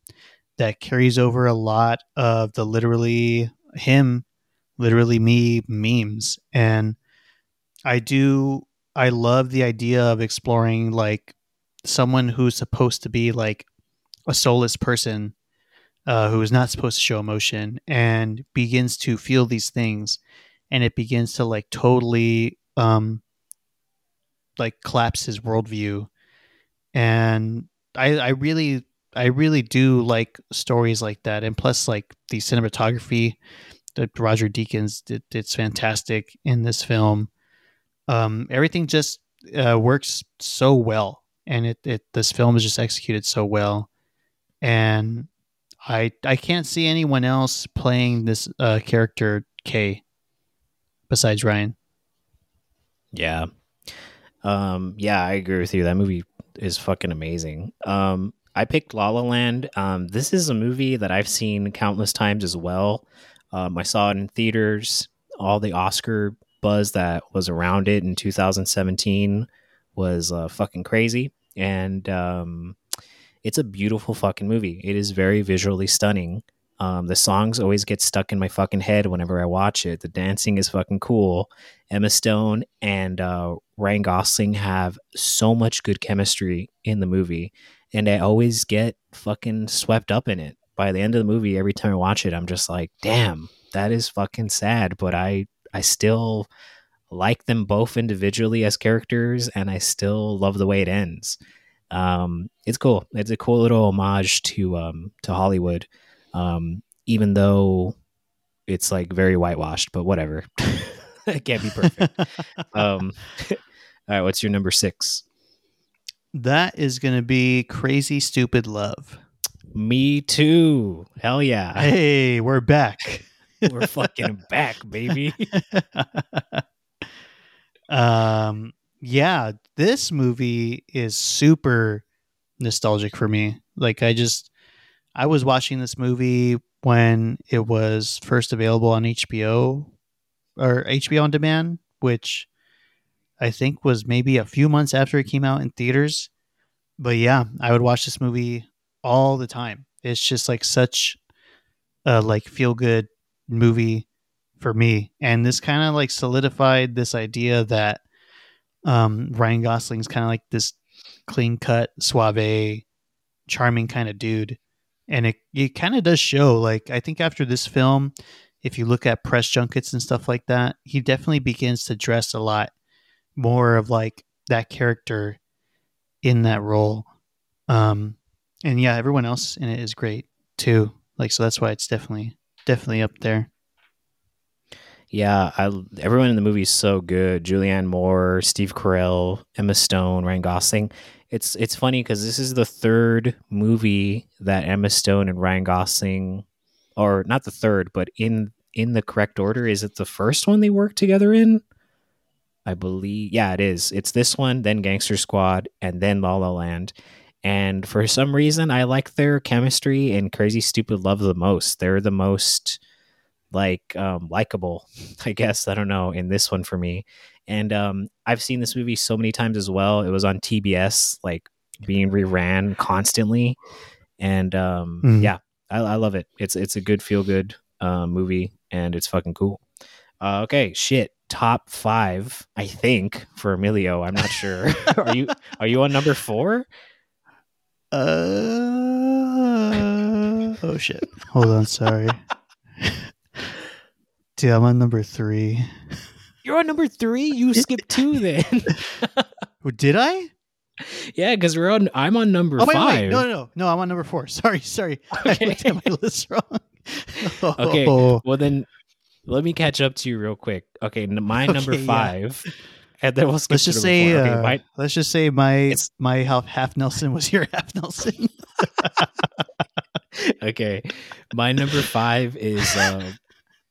that carries over a lot of the literally him, literally me memes. And I do, I love the idea of exploring like someone who's supposed to be like a soulless person uh, who is not supposed to show emotion and begins to feel these things and it begins to like totally um like collapse his worldview. And i i really i really do like stories like that. And plus like the cinematography that roger deakins did it's fantastic in this film. Um everything just uh, works so well. And it, it this film is just executed so well. And i i can't see anyone else playing this uh character k besides ryan. Yeah. Um, yeah, I agree with you. That movie is fucking amazing. Um, I picked La La Land. Um, this is a movie that I've seen countless times as well. Um, I saw it in theaters. All the Oscar buzz that was around it in 2017 was uh, fucking crazy, and um, it's a beautiful fucking movie. It is very visually stunning. Um, the songs always get stuck in my fucking head whenever I watch it. The dancing is fucking cool. Emma Stone and uh, Ryan Gosling have so much good chemistry in the movie, and I always get fucking swept up in it. By the end of the movie, every time I watch it, I'm just like, damn, that is fucking sad, but I I still like them both individually as characters, and I still love the way it ends. Um, it's cool. It's a cool little homage to um, to Hollywood, um, even though it's like very whitewashed. But whatever, [LAUGHS] it can't be perfect. [LAUGHS] um, [LAUGHS] all right, what's your number six? That is going to be Crazy Stupid Love. Me too. Hell yeah. Hey, we're back. We're fucking back, baby. um, yeah, this movie is super nostalgic for me. Like, I just, I was watching this movie when it was first available on HBO or HBO on demand, which I think was maybe a few months after it came out in theaters. But yeah, I would watch this movie all the time. It's just like such a like feel good movie for me. And this kind of like solidified this idea that um, Ryan Gosling's kind of like this clean cut, suave, charming kind of dude. And it, it kind of does show. Like, I think after this film, if you look at press junkets and stuff like that, he definitely begins to dress a lot more of like that character in that role. Um, and yeah, everyone else in it is great too. Like, so that's why it's definitely, definitely up there. Yeah, I, everyone in the movie is so good. Julianne Moore, Steve Carell, Emma Stone, Ryan Gosling. It's it's funny because this is the third movie that Emma Stone and Ryan Gosling, or not the third, but in in the correct order. Is it the first one they worked together in? I believe. Yeah, it is. It's this one, then Gangster Squad, and then La La Land. And for some reason, I like their chemistry and Crazy Stupid Love the most. They're the most like um likable [LAUGHS] i guess. I don't know in this one for me. And um i've seen this movie so many times as well. It was on tbs like being reran constantly. And um mm. yeah I, I, love it. It's it's a good feel good uh, movie and it's fucking cool. Uh, okay shit. Top five i think for emilio. I'm not sure. [LAUGHS] Are you are you on number four? Uh oh shit. Hold on sorry [LAUGHS] Dude, I'm on number three. You're on number three. You [LAUGHS] skipped two then. [LAUGHS] Did I? Yeah, because we're on. I'm on number oh, wait, five. Wait, no, no, no, no. I'm on number four. [LAUGHS] Sorry, sorry. Okay. I looked at my list wrong. oh. Okay. Well, then let me catch up to you real quick. Okay, my okay, number five. Yeah. And then we'll skip let's just say. Okay, uh, my, let's just say my my half half Nelson was your half Nelson. okay, my number five is uh,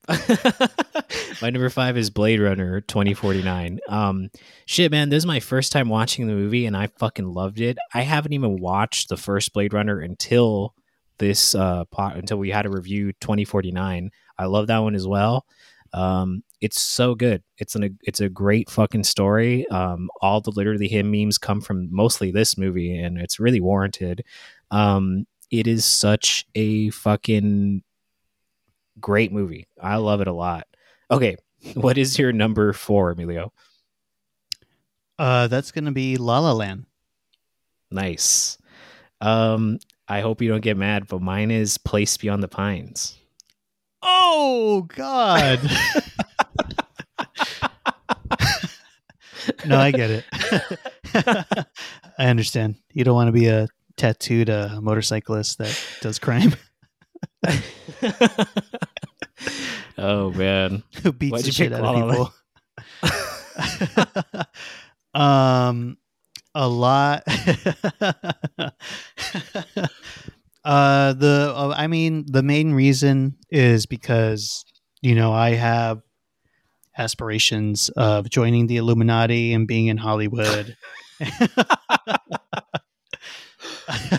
[LAUGHS] my number five is Blade Runner 2049. Um, shit, man, this is my first time watching the movie, and I fucking loved it. I haven't even watched the first Blade Runner until this uh pot until we had a review 2049. I love that one as well. Um, it's so good. It's an it's a great fucking story. Um, all the literally him memes come from mostly this movie, and it's really warranted. Um, it is such a fucking great movie. I love it a lot. Okay, [LAUGHS] what is your number four, Emilio? Uh, that's gonna be La La Land. Nice. Um, I hope you don't get mad, but mine is Place Beyond the Pines. Oh God. [LAUGHS] [LAUGHS] no, I get it. I understand. You don't want to be a tattooed uh, motorcyclist that does crime. Oh man, [LAUGHS] who beats Why'd the shit out of people? [LAUGHS] um, a lot. [LAUGHS] uh, the uh, I mean, the main reason is because you know I have aspirations of joining the Illuminati and being in Hollywood.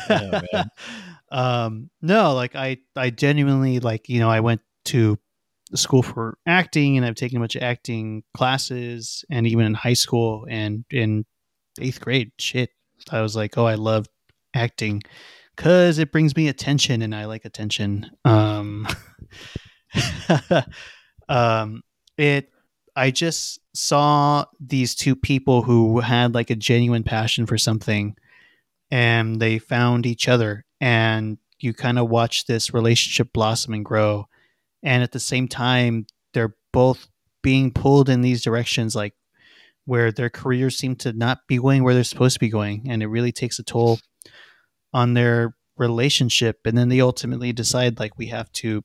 Oh, man. Um, no, like I, I genuinely like you know I went to school for acting and I've taken a bunch of acting classes and even in high school and in eighth grade, shit, I was like, oh, I love acting because it brings me attention and I like attention. Um, [LAUGHS] um, it, I just saw these two people who had like a genuine passion for something and they found each other and you kind of watch this relationship blossom and grow. And at the same time they're both being pulled in these directions like where their careers seem to not be going where they're supposed to be going and it really takes a toll on their relationship. And then they ultimately decide like we have to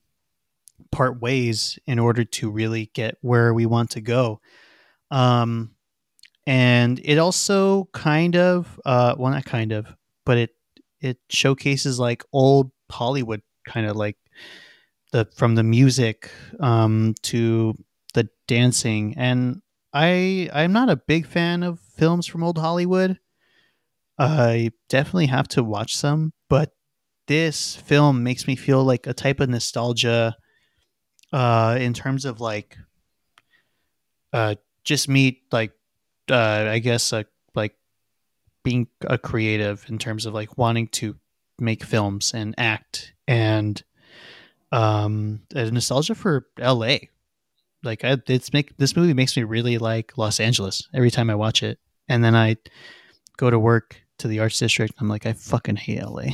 part ways in order to really get where we want to go. Um and it also kind of uh well not kind of but it it showcases like old hollywood kind of like the from the music um to the dancing. And i i'm not a big fan of films from old hollywood. I definitely have to watch some but this film makes me feel like a type of nostalgia uh in terms of like uh just me like uh i guess uh, like being a creative in terms of like wanting to make films and act and um a nostalgia for la like I, it's make this movie makes me really like los angeles every time i watch it and then i go to work to the arts district i'm like i fucking hate la [LAUGHS]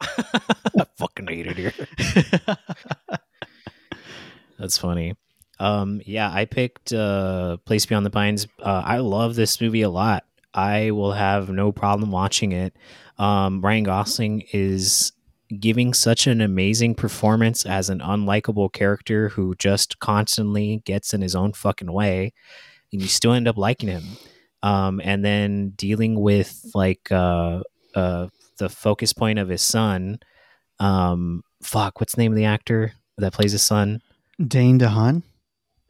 [LAUGHS] I fucking hate it here. [LAUGHS] That's funny. Um, yeah, I picked uh, Place Beyond the Pines. Uh, I love this movie a lot. I will have no problem watching it. Um, Ryan Gosling is giving such an amazing performance as an unlikable character who just constantly gets in his own fucking way, and you still end up liking him. Um, and then dealing with like uh, uh, the focus point of his son. Um, fuck, what's the name of the actor that plays his son? dane dehaan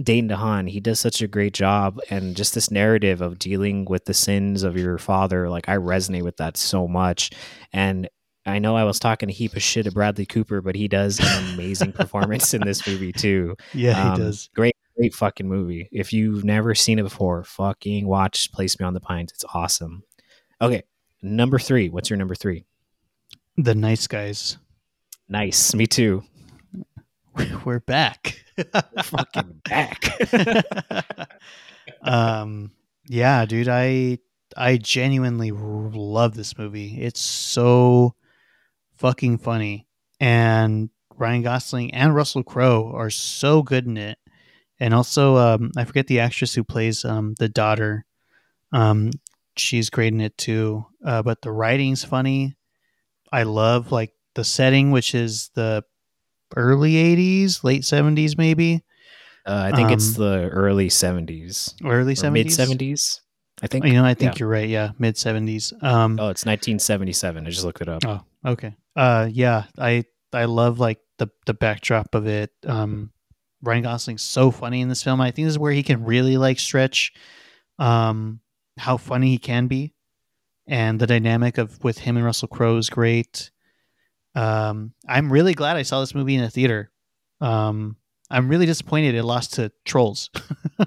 Dane DeHaan, he does such a great job, and just this narrative of dealing with the sins of your father, like I resonate with that so much. And I know I was talking a heap of shit to Bradley Cooper, but he does an amazing performance in this movie too. [LAUGHS] yeah Um, he does Great, great fucking movie. If you've never seen it before, fucking watch Place Beyond the Pines. It's awesome. Okay, number three. What's your number three? the nice guys Nice. Me too. [LAUGHS] we're back [LAUGHS] fucking back. [LAUGHS] um yeah dude i i genuinely love this movie. It's so fucking funny. And ryan gosling and russell crowe are so good in it. And also um i forget the actress who plays um the daughter. Um she's great in it too. Uh but the writing's funny. I love like the setting which is the early 80s late 70s maybe Uh, I think it's Um, the early 70s. early 70s Mid 70s, I think. you know i think Yeah. you're right yeah mid 70s um Oh, it's 1977. I just looked it up. Oh, okay. Uh, yeah, I I love like the the backdrop of it. Um, Ryan Gosling's so funny in this film. I think this is where he can really like stretch, um, how funny he can be, and the dynamic of with him and Russell Crowe is great. Um, I'm really glad I saw this movie in a theater. Um, I'm really disappointed it lost to Trolls. [LAUGHS]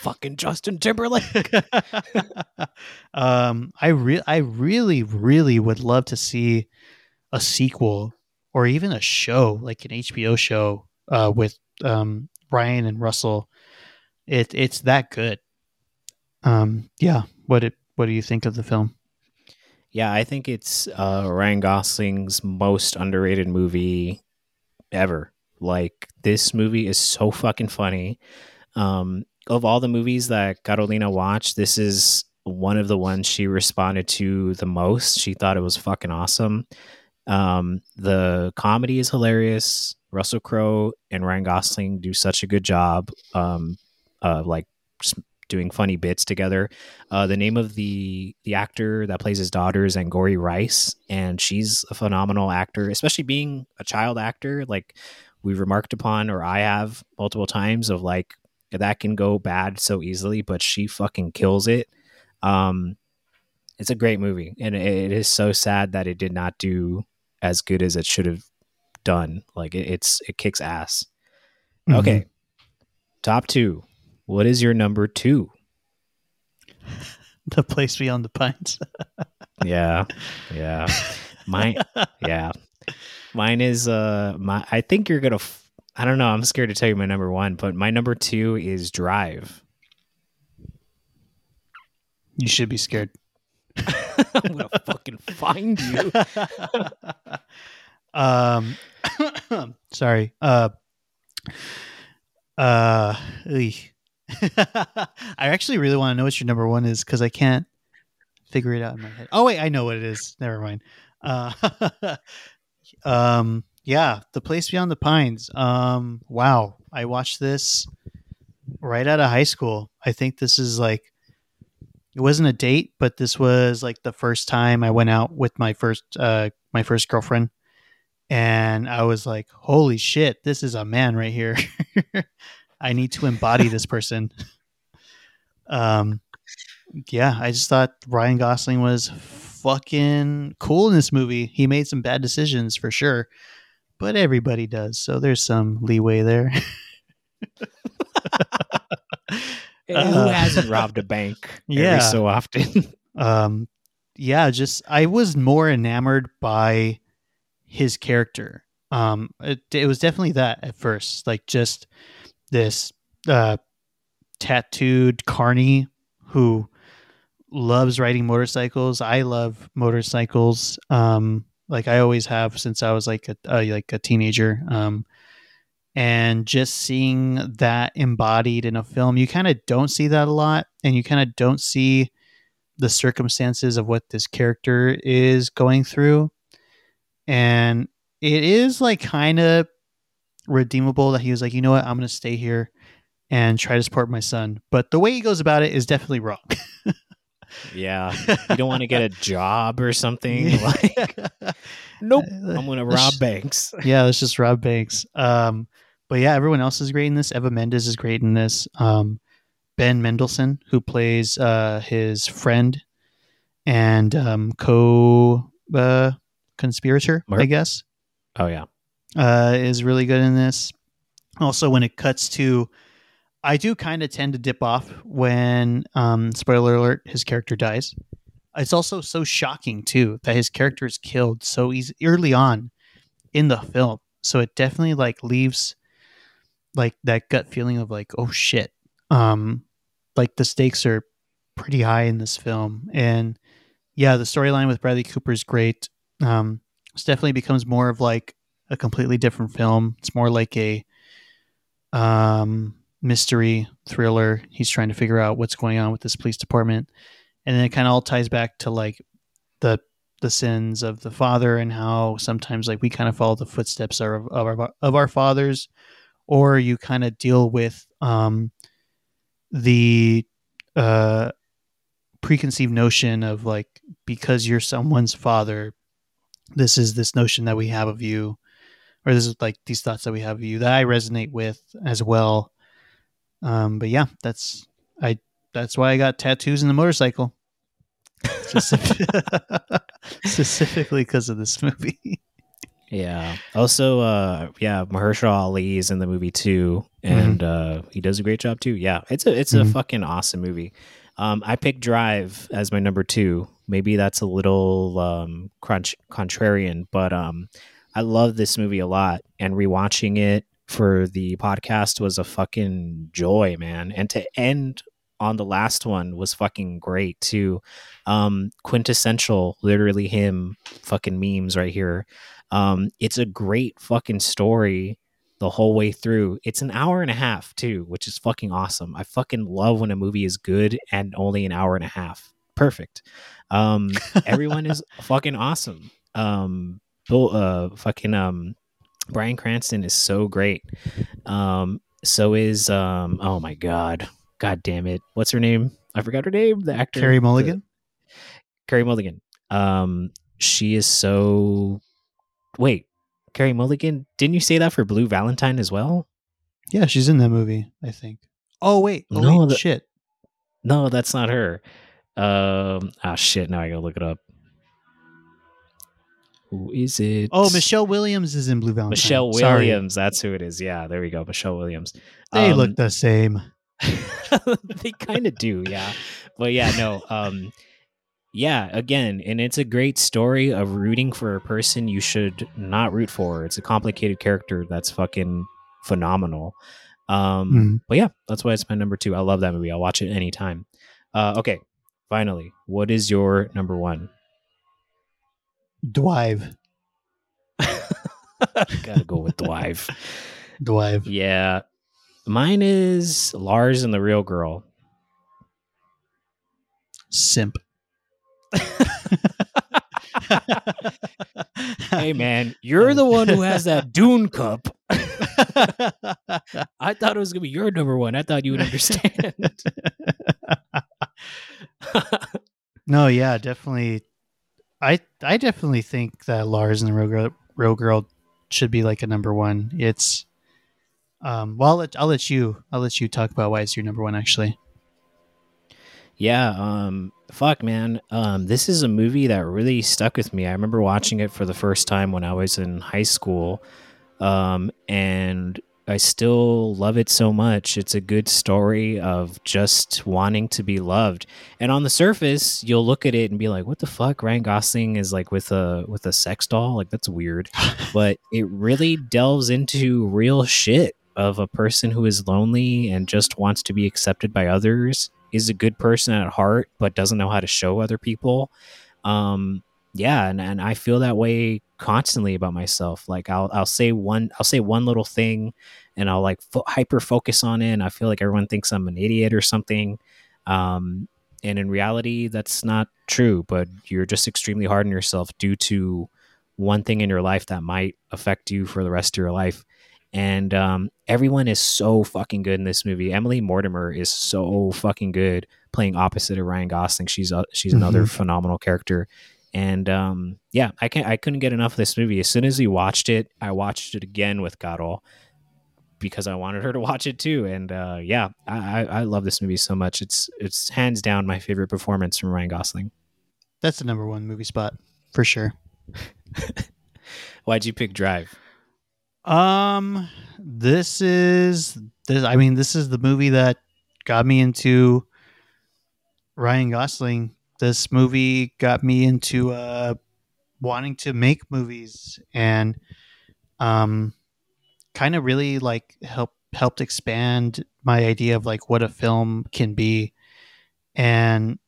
Fucking Justin Timberlake. [LAUGHS] um, I re- I really, really would love to see a sequel or even a show, like an HBO show, uh, with um, Ryan and Russell. It it's that good. Um, yeah. What it What do you think of the film? Yeah, I think it's uh, Ryan Gosling's most underrated movie ever. Like this movie is so fucking funny. Um, of all the movies that Carolina watched, this is one of the ones she responded to the most. She thought it was fucking awesome. Um, the comedy is hilarious. Russell Crowe and Ryan Gosling do such a good job. Um, uh, like doing funny bits together. Uh, the name of the the actor that plays his daughter is Angourie Rice, and she's a phenomenal actor, especially being a child actor. Like we've remarked upon, or I have multiple times, of like that can go bad so easily, but she fucking kills it. Um, it's a great movie, and it, it is so sad that it did not do as good as it should have done. Like it, it's it kicks ass. Mhm. Okay, top two. What is your number two? [LAUGHS] The place beyond the pines. [LAUGHS] Yeah, yeah. Mine, yeah. Mine is uh, my. I think you're gonna. F- I don't know. I'm scared to tell you my number one, but my number two is Drive. You should be scared. [LAUGHS] I'm gonna fucking find you. um, [COUGHS] sorry. Uh, uh. [LAUGHS] I actually really want to know what your number one is because I can't figure it out in my head. Oh wait, I know what it is. Never mind. Uh, [LAUGHS] um, yeah, the place beyond the pines. Um, wow, I watched this right out of high school. I think this is like it wasn't a date, but this was like the first time I went out with my first uh my first girlfriend and I was like, "Holy shit, this is a man right here. [LAUGHS] I need to embody this person." Um yeah, I just thought Ryan Gosling was fucking cool in this movie. He made some bad decisions for sure, but everybody does. So there's some leeway there. [LAUGHS] Who Uh, hasn't [LAUGHS] robbed a bank Yeah. every so often? [LAUGHS] um yeah just i was more enamored by his character um it, it was definitely that at first like just this uh tattooed carney who loves riding motorcycles. I love motorcycles. Um like i always have since i was like a, like a teenager. Um and just seeing that embodied in a film you kind of don't see that a lot and you kind of don't see the circumstances of what this character is going through. And it is like kind of redeemable that he was like you know what i'm going to stay here and try to support my son but the way he goes about it is definitely wrong yeah, you don't want to get a [LAUGHS] job or something. Like, [LAUGHS] nope, I'm gonna Let's rob banks. [LAUGHS] yeah, let's just rob banks. Um, but yeah, everyone else is great in this. Eva Mendes is great in this. Um, ben Mendelsohn, who plays uh, his friend and um, co uh, conspirator, I guess, Oh yeah, uh, is really good in this. Also, when it cuts to, I do kind of tend to dip off when, um, spoiler alert, his character dies. It's also so shocking too that his character is killed so easy early on in the film. So it definitely like leaves like that gut feeling of like, oh shit. Um, like the stakes are pretty high in this film, and yeah, the storyline with Bradley Cooper is great. Um, it definitely becomes more of like a completely different film. It's more like a um, mystery thriller. He's trying to figure out what's going on with this police department, and then it kind of all ties back to like the the sins of the father and how sometimes like we kind of follow the footsteps of, of our of our fathers, or you kind of deal with um, the uh, preconceived notion of like because you're someone's father, this is this notion that we have of you or this is like these thoughts that we have of you that I resonate with as well. Um, but yeah, that's I that's why I got tattoos in the motorcycle. [LAUGHS] Specific- [LAUGHS] Specifically because of this movie. yeah. Also, uh, yeah, Mahershala Ali is in the movie too, and uh, he does a great job too. Yeah, it's a it's a Mhm. fucking awesome movie. Um, I picked Drive as my number two. Maybe that's a little um, crunch contrarian, but um, I love this movie a lot, and rewatching it for the podcast was a fucking joy, man. And to end on the last one was fucking great too. Um, quintessential, literally him fucking memes right here. Um, it's a great fucking story the whole way through. It's an hour and a half too, which is fucking awesome. I fucking love when a movie is good and only an hour and a half. Perfect. Um, [LAUGHS] everyone is fucking awesome. Um, Bill, uh, fucking um, Bryan Cranston is so great. Um, so is um, oh my god, god damn it, what's her name? I forgot her name. The actor Carey the- Mulligan. Carey Mulligan. Um, she is so. Wait, Carey Mulligan. Didn't you say that for Blue Valentine as well? Yeah, she's in that movie. I think. Oh wait, oh, No, wait, the- shit. No, that's not her. Um, ah, shit. Now I gotta look it up. Who is it? Oh, Michelle Williams is in Blue Valentine. Michelle Sorry. Williams. That's who it is. Yeah, there we go. Michelle Williams. They Um, look the same. [LAUGHS] they kind of do, yeah. But yeah, no. Um, yeah, again, and it's a great story of rooting for a person you should not root for. It's a complicated character that's fucking phenomenal. Um, Mhm. but yeah, that's why it's my number two. I love that movie. I'll watch it anytime. Uh, okay, finally, what is your number one? Dwive. [LAUGHS] Gotta go with Dwive. Dwive. Yeah, mine is Lars and the Real Girl. Simp. [LAUGHS] hey man, you're the one who has that Dune cup. [LAUGHS] I thought it was gonna be your number one. I thought you would understand. no, yeah, definitely. I I definitely think that Lars and the Real Girl, Real Girl should be like a number one. It's um. Well, I'll let, I'll let you I'll let you talk about why it's your number one. Actually, yeah, um, fuck, man. Um, this is a movie that really stuck with me. I remember watching it for the first time when I was in high school, um, and I still love it so much. It's a good story of just wanting to be loved. And on the surface, you'll look at it and be like, "What the fuck?" Ryan Gosling is like with a with a sex doll. Like that's weird. [LAUGHS] but it really delves into real shit of a person who is lonely and just wants to be accepted by others is a good person at heart but doesn't know how to show other people um yeah and, and i feel that way constantly about myself like i'll i'll say one i'll say one little thing and i'll like fo- hyper focus on it and i feel like everyone thinks i'm an idiot or something um and in reality that's not true but you're just extremely hard on yourself due to one thing in your life that might affect you for the rest of your life and um, everyone is so fucking good in this movie. Emily Mortimer is so fucking good playing opposite of Ryan Gosling. She's uh, she's another Mhm. phenomenal character, and um, yeah, I can I couldn't get enough of this movie. As soon as we watched it, I watched it again with Godol because I wanted her to watch it too. And uh, yeah, I, I I love this movie so much. It's it's hands down my favorite performance from Ryan Gosling. that's the number one movie spot for sure. [LAUGHS] Why'd you pick Drive? Um, this is this. I mean, this is the movie that got me into Ryan Gosling. This movie got me into uh, wanting to make movies and um, kind of really like help helped expand my idea of like what a film can be, and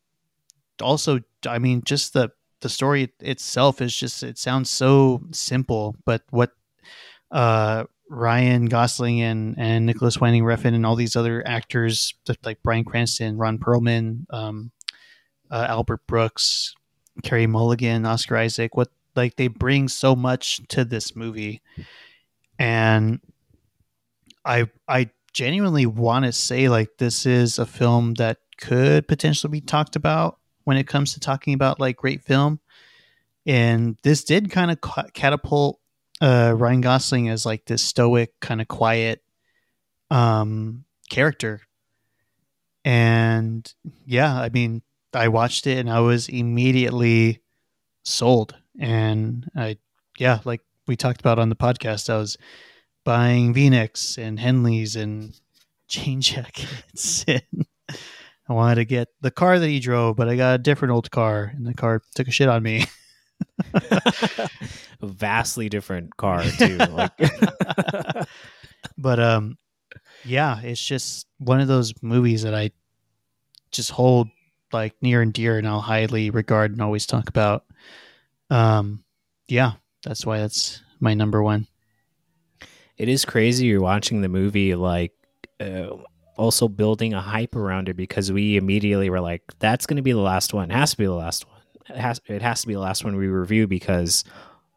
also, I mean, just the the story itself is just it sounds so simple, but what uh Ryan Gosling and and Nicolas Winding Refn and all these other actors like Bryan Cranston, Ron Perlman, um, uh, Albert Brooks, Carey Mulligan, Oscar Isaac. What like they bring so much to this movie, and I I genuinely want to say like this is a film that could potentially be talked about when it comes to talking about like great film, and this did kind of ca- catapult uh, Ryan Gosling as like this stoic, kind of quiet um, character. And yeah, I mean, I watched it and I was immediately sold. And I, yeah, like we talked about on the podcast, I was buying V-necks and Henleys and chain [LAUGHS] jackets. and I wanted to get the car that he drove, but I got a different old car, and the car took a shit on me. a [LAUGHS] vastly different car too. Like, [LAUGHS] but um yeah it's just one of those movies that i just hold like near and dear and i'll highly regard and always talk about. Um yeah that's why that's my number one. It is crazy you're watching the movie like uh, also building a hype around it because we immediately were like that's going to be the last one. It has to be the last one. It has it has to be the last one we review because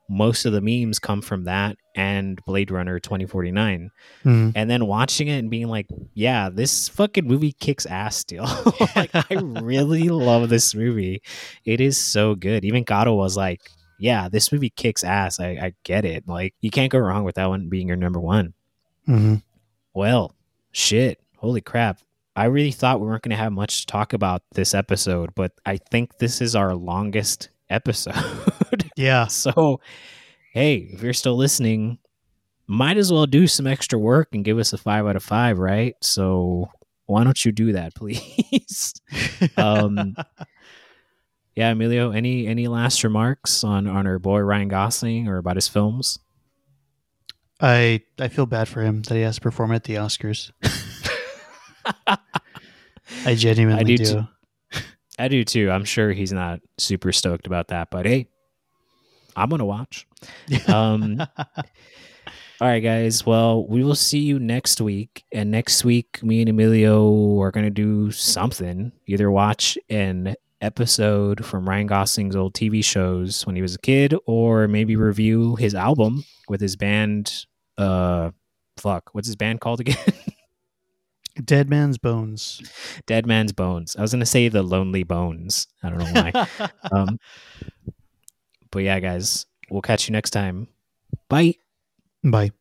most of the memes come from that and Blade Runner 2049 Mhm. and then watching it and being like yeah this fucking movie kicks ass still [LAUGHS] like I [LAUGHS] really love this movie it is so good even Gato was like yeah this movie kicks ass I, I get it like you can't go wrong with that one being your number one Mhm. well, shit. Holy crap. I really thought we weren't going to have much to talk about this episode, but I think this is our longest episode. [LAUGHS] Yeah. [LAUGHS] so, hey, if you're still listening, might as well do some extra work and give us a five out of five, right? So, why don't you do that, [LAUGHS] please? Um, [LAUGHS] yeah, Emilio, any any last remarks on on our boy Ryan Gosling or about his films? I I feel bad for him that he has to perform at the Oscars. I genuinely I do do. too. I do too. I'm sure he's not super stoked about that, but hey, I'm gonna watch. Um, [LAUGHS] All right, guys. Well, we will see you next week. And next week, me and Emilio are going to do something. Either watch an episode from Ryan Gosling's old TV shows when he was a kid, or maybe review his album with his band. Uh, fuck, what's his band called again? [LAUGHS] Dead Man's Bones. Dead Man's Bones. I was going to say the Lonely Bones. I don't know why. [LAUGHS] um, but yeah, guys, we'll catch you next time. Bye. Bye.